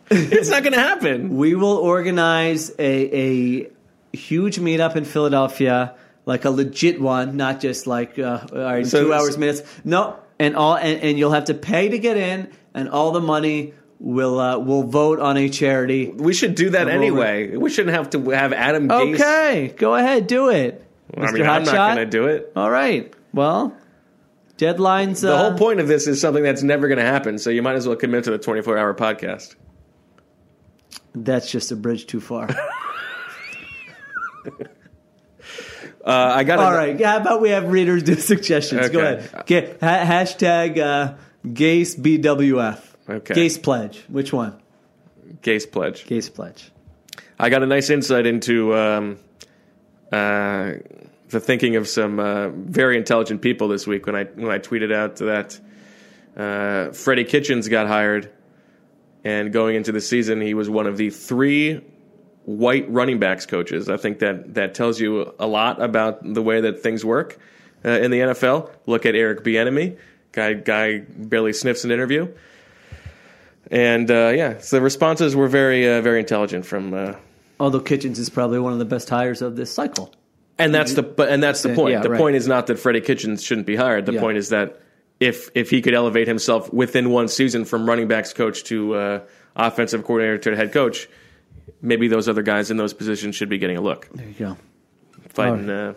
It's not going to happen. We will organize a, a huge meetup in Philadelphia, like a legit one, not just like uh, all right, So two hours minutes. No, and all and, and you'll have to pay to get in, and all the money will uh, we'll vote on a charity. We should do that anyway. We shouldn't have to have Adam Gase. Okay, go ahead, do it, I Mr. mean, I'm not going to do it. All right. Well, deadlines. The uh, whole point of this is something that's never going to happen, so you might as well commit to the 24 hour podcast. That's just a bridge too far. [laughs] Uh, I got All right. How about we have readers do suggestions? Go ahead. Get, ha- hashtag uh, Gase BWF. Okay. Gase Pledge. Which one? Gase pledge. Gase Pledge. I got a nice insight into um, uh, the thinking of some uh, very intelligent people this week when I when I tweeted out that uh, Freddie Kitchens got hired, and going into the season, he was one of the three white running backs coaches. I think that that tells you a lot about the way that things work uh, in the NFL. Look at Eric Bieniemy, guy guy barely sniffs an interview. And uh, yeah, so the responses were very, uh, very intelligent from uh, Although Kitchens is probably one of the best hires of this cycle. And that's the but and that's the point. Yeah, the right. point is not that Freddie Kitchens shouldn't be hired. The Yeah. point is that if if he could elevate himself within one season from running backs coach to uh, offensive coordinator to head coach, maybe those other guys in those positions should be getting a look. There you go. Fighting uh,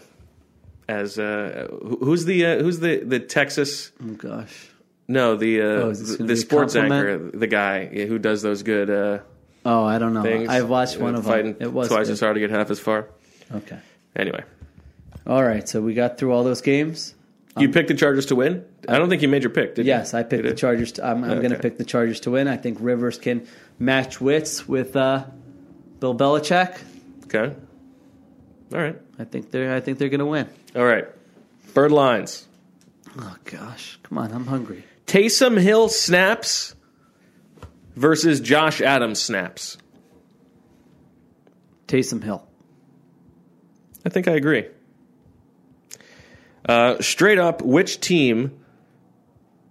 as uh, who's the uh, who's the the Texas Oh gosh. No, the uh, Oh, the, the sports anchor, the guy who does those good uh, Oh, I don't know. things. I've watched one of them. It was twice good. as hard to get half as far. Okay. Anyway, All right. So we got through all those games. you picked the Chargers to win. I don't think you made your pick, did you? Um, Yes, I picked You the? Chargers. To, I'm, I'm going to pick the Chargers to win. I think Rivers can match wits with uh, Bill Belichick. Okay. All right. I think they're. I think they're going to win. All right. Bird lines. Oh gosh, come on! I'm hungry. Taysom Hill snaps versus Josh Adams snaps. Taysom Hill. I think I agree. Uh, straight up, which team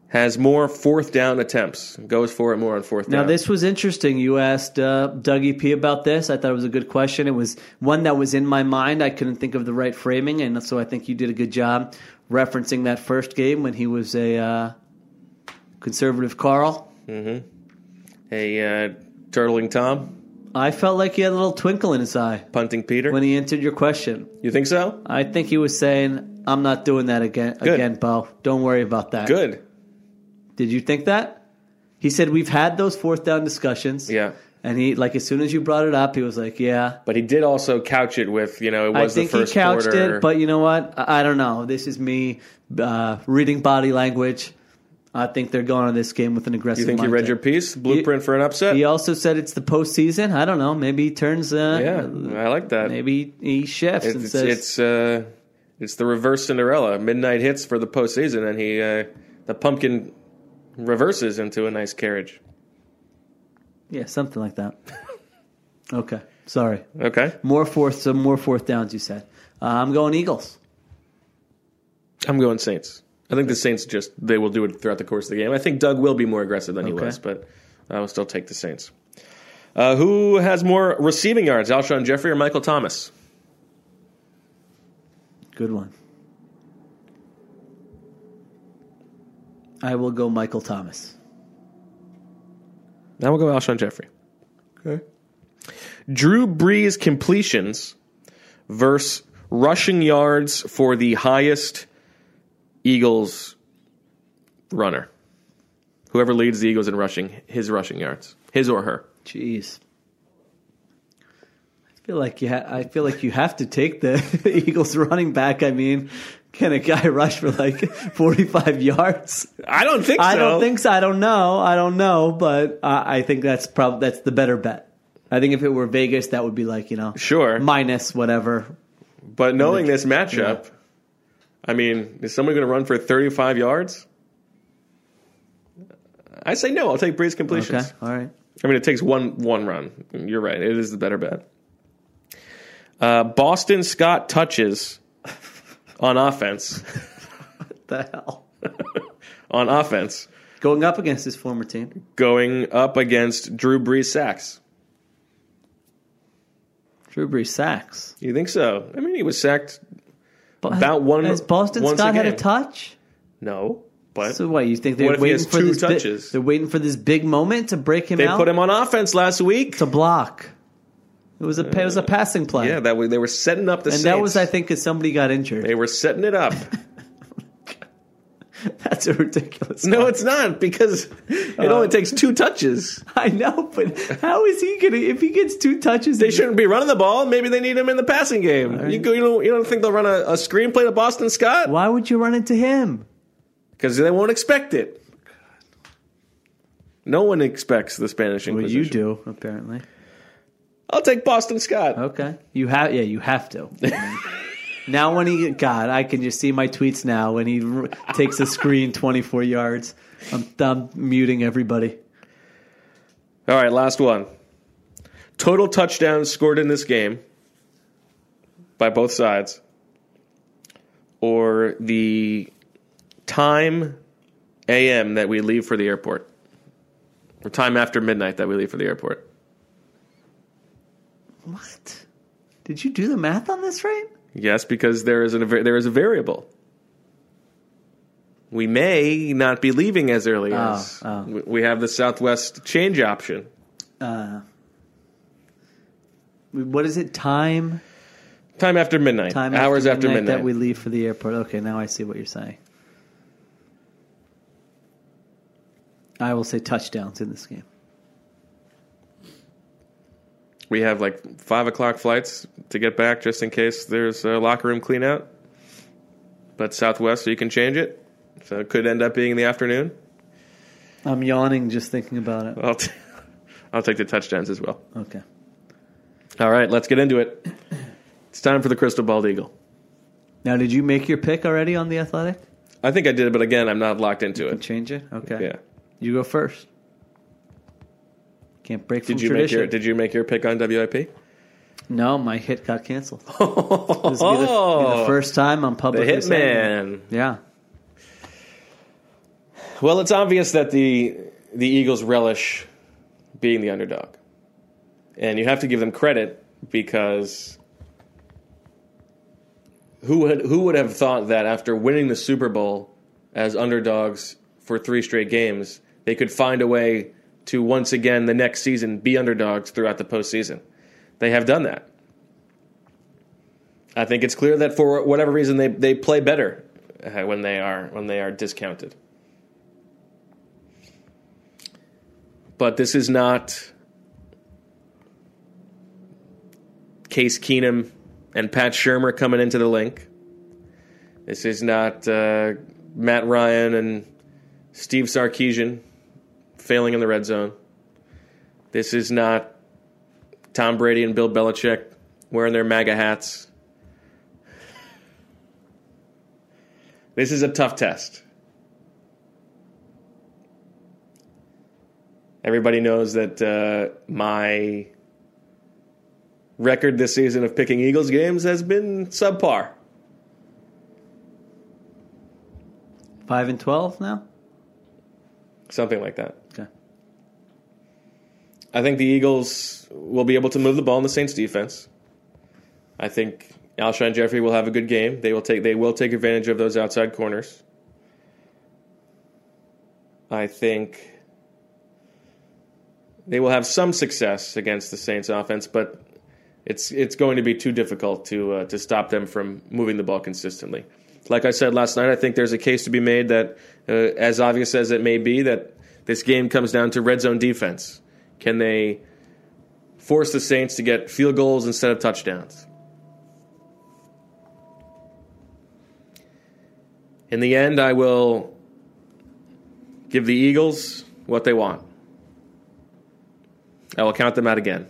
has more fourth down attempts? Goes for it more on fourth Now down. Now, this was interesting. You asked uh, Dougie P about this. I thought it was a good question. It was one that was in my mind. I couldn't think of the right framing, and so I think you did a good job referencing that first game when he was a uh, conservative Carl. a uh, turtling Tom, I felt like he had a little twinkle in his eye punting Peter. when he answered your question. you think so? I think he was saying, "I'm not doing that again, Good. again, Bo. Don't worry about that." Good. Did you think that? He said we've had those fourth down discussions. Yeah. And he like as soon as you brought it up, he was like, "Yeah." But he did also couch it with, you know, it I was the think he first couched quarter. it, but you know what? I, I don't know. This is me uh, reading body language. I think they're going on this game with an aggressive. you think you read your piece? Blueprint for an upset? He also said it's the postseason. I don't know. Maybe he turns. Uh, yeah, I like that. Maybe he shifts and It's says, it's uh, it's the reverse Cinderella. Midnight hits for the postseason, and he uh, the pumpkin reverses into a nice carriage. "Yeah, something like that." [laughs] okay, sorry. Okay, More fourth, some more fourth downs. You said. Uh, I'm going Eagles. I'm going Saints. I think the Saints just they will do it throughout the course of the game. I think Doug will be more aggressive than he Okay. was, but I will still take the Saints. Uh, who has more receiving yards, Alshon Jeffery or Michael Thomas? Good one. I will go Michael Thomas. Now we'll go Alshon Jeffery. Okay. Drew Brees completions versus rushing yards for the highest Eagles runner. Whoever leads the Eagles in rushing, his rushing yards, his or her. Jeez. I feel like you. Ha- I feel like you have to take the [laughs] Eagles running back. I mean, can a guy [laughs] rush for like [laughs] forty-five yards? I don't think I so. don't think so. I don't know. I don't know, but I, I think that's probably that's the better bet. I think if it were Vegas, that would be like you know Sure. minus whatever. But knowing this matchup, I mean, is someone going to run for 35 yards? I say no. I'll take Brees completions. Okay, all right. I mean, it takes one one run. You're right. It is the better bet. Uh, Boston Scott touches [laughs] on offense. What the hell. [laughs] On offense, Going up against his former team. going up against Drew Brees sacks. Drew Brees sacks. You think so? I mean, he was sacked. But About one- Has Boston Scott a had a touch? No, but So what? You think they're What if he waiting has for two this? bi- they're waiting for this big moment to break him out. they out. put him on offense last week. to block. It was a it was a uh, passing play. Yeah, that way they were setting up the. and that was I think because somebody got injured. they were setting it up. [laughs] [laughs] That's a ridiculous. no, it's not because it only uh, takes two touches. [laughs] I know, but how is he gonna if he gets two touches? They shouldn't be running the ball. Maybe they need him in the passing game. You, go, you don't you don't think they'll run a, a screenplay to Boston Scott Why would you run into him? because they won't expect it. No one expects the Spanish Well, you do apparently. I'll take Boston Scott. Okay, you have. Yeah, you have to. [laughs] now when he God, I can just see my tweets now when he r- takes a screen twenty four yards. I'm, I'm muting everybody. All right, last one. Total touchdowns scored in this game by both sides, or the time AM that we leave for the airport, or time after midnight that we leave for the airport. What? Did you do the math on this right? Yes, because there is a there is a variable. We may not be leaving as early Oh, as oh. we- we have the Southwest change option. Uh, what is it? Time. Time after midnight. Time hours after midnight. that we leave for the airport. Okay, now I see what you're saying. I will say touchdowns in this game. We have like five o'clock flights to get back just in case there's a locker room clean out. But Southwest, so you can change it. So it could end up being in the afternoon. I'm yawning just thinking about it. I'll, t- [laughs] I'll take the touchdowns as well. Okay. All right, let's get into it. It's time for the Crystal Bald Eagle. Now, did you make your pick already on the Athletic? I think I did, but again, I'm not locked into it. Change it. Okay. Yeah. You go first. Can't break from Did you tradition. make your Did you make your pick on WIP? no, my hit got canceled. [laughs] this will be the, be the first time I'm The publicly. Hitman. Yeah. Well, it's obvious that the the Eagles relish being the underdog, and you have to give them credit because who would who would have thought that after winning the Super Bowl as underdogs for three straight games, they could find a way to once again the next season be underdogs throughout the postseason. They have done that. I think it's clear that for whatever reason they, they play better uh, when they are when they are discounted. But this is not Case Keenum and Pat Shurmur coming into the Linc. This is not uh, Matt Ryan and Steve Sarkisian failing in the red zone. This is not Tom Brady and Bill Belichick wearing their MAGA hats. This is a tough test. Everybody knows that uh, my record this season of picking Eagles games has been subpar. Five and twelve now. Something like that. Okay. I think the Eagles will be able to move the ball in the Saints defense. I think Alshon Jeffery will have a good game. They will take they will take advantage of those outside corners. I think they will have some success against the Saints offense, but it's it's going to be too difficult to uh, to stop them from moving the ball consistently. Like I said last night, I think there's a case to be made that, uh, as obvious as it may be, that this game comes down to red zone defense. Can they force the Saints to get field goals instead of touchdowns? In the end, I will give the Eagles what they want. I will count them out again.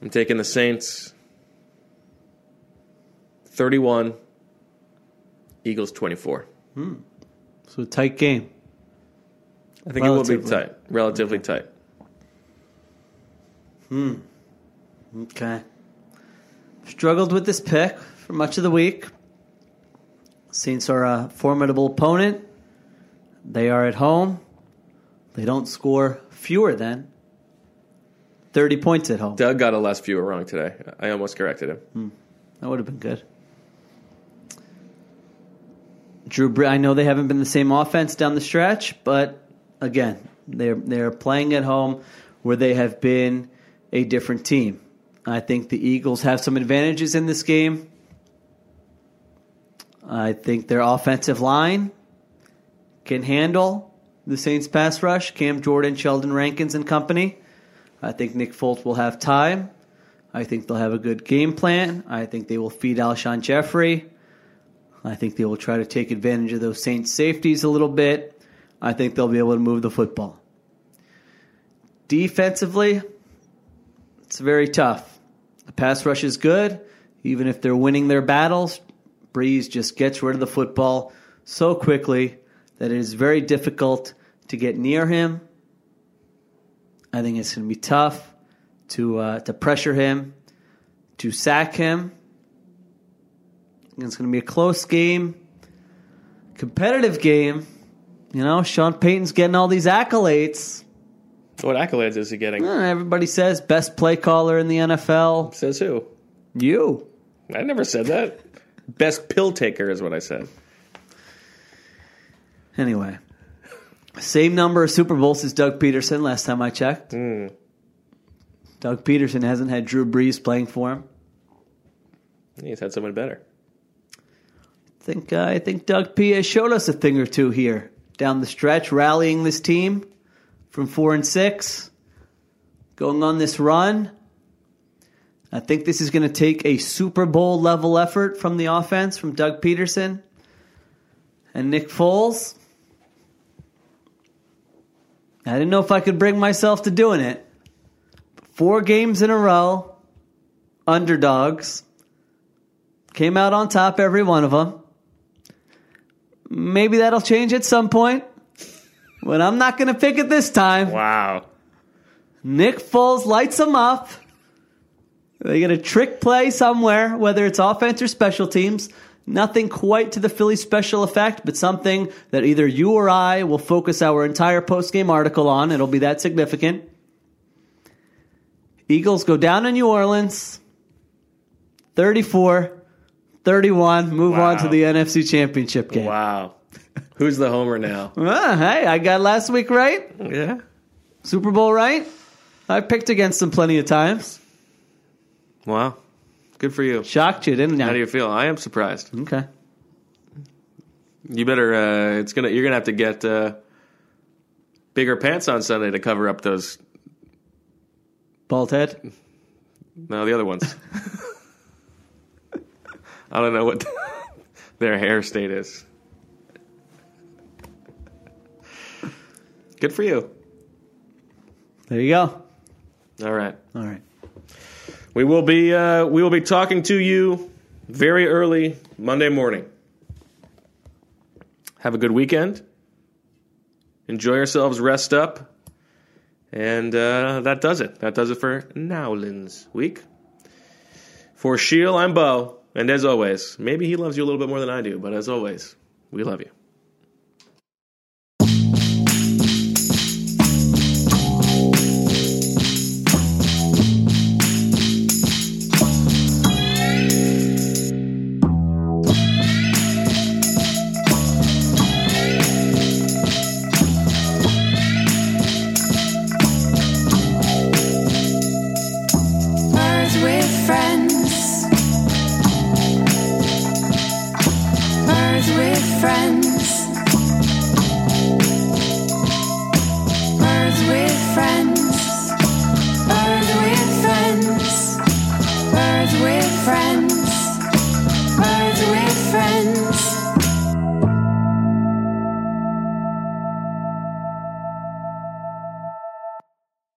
I'm taking the Saints 31, Eagles 24. So a tight game. I think it will be Relatively. tight, relatively tight. Hmm. Okay. Struggled with this pick for much of the week. Saints are a formidable opponent. They are at home. They don't score fewer than 30 points at home. Doug got a less fewer wrong today. I almost corrected him. That would have been good. Drew, I know they haven't been the same offense down the stretch, but again, they're they're playing at home where they have been a different team. I think the Eagles have some advantages in this game. I think their offensive line can handle the Saints pass rush, Cam Jordan, Sheldon Rankins and company. I think Nick Foles will have time. I think they'll have a good game plan. I think they will feed Alshon Jeffery. I think they will try to take advantage of those Saints safeties a little bit. I think they'll be able to move the football. Defensively, it's very tough. The pass rush is good. Even if they're winning their battles, Brees just gets rid of the football so quickly that it is very difficult to get near him. I think it's going to be tough to uh, to pressure him, to sack him. It's going to be a close game, competitive game. You know, Sean Payton's getting all these accolades. What accolades is he getting? Eh, Everybody says best play caller in the NFL. Says who? You. I never said that. Best pill taker is what I said. Anyway, same number of Super Bowls as Doug Pederson last time I checked. Doug Pederson hasn't had Drew Brees playing for him. He's had someone better. I think uh, I think Doug P has showed us a thing or two here down the stretch, rallying this team from four and six, going on this run. I think this is going to take a Super Bowl level effort from the offense from Doug Pederson and Nick Foles. I didn't know if I could bring myself to doing it. Four games in a row, underdogs. Came out on top every one of them. Maybe that'll change at some point, but I'm not going to pick it this time. Wow. Nick Foles lights them up. They get a trick play somewhere, whether it's offense or special teams. Nothing quite to the Philly special effect, but something that either you or I will focus our entire post game article on. It'll be that significant. Eagles go down to New Orleans, 34 31, move on to the NFC Championship game. Wow. [laughs] Who's the homer now? Ah, hey, I got last week right. Yeah. Super Bowl right. I picked against them plenty of times. Wow. Good for you. Shocked you, didn't I? How do you feel? I am surprised. Okay. You better. Uh, it's gonna. You're gonna have to get uh, bigger pants on Sunday to cover up those. Bald head. No, the other ones. [laughs] I don't know what [laughs] their hair state is. Good for you. There you go. All right. All right. We will be uh, we will be talking to you very early Monday morning. Have a good weekend. Enjoy yourselves. Rest up. And uh, that does it. That does it for Nowlands week. For Sheil, I'm Bo. And as always, maybe he loves you a little bit more than I do, but as always, we love you.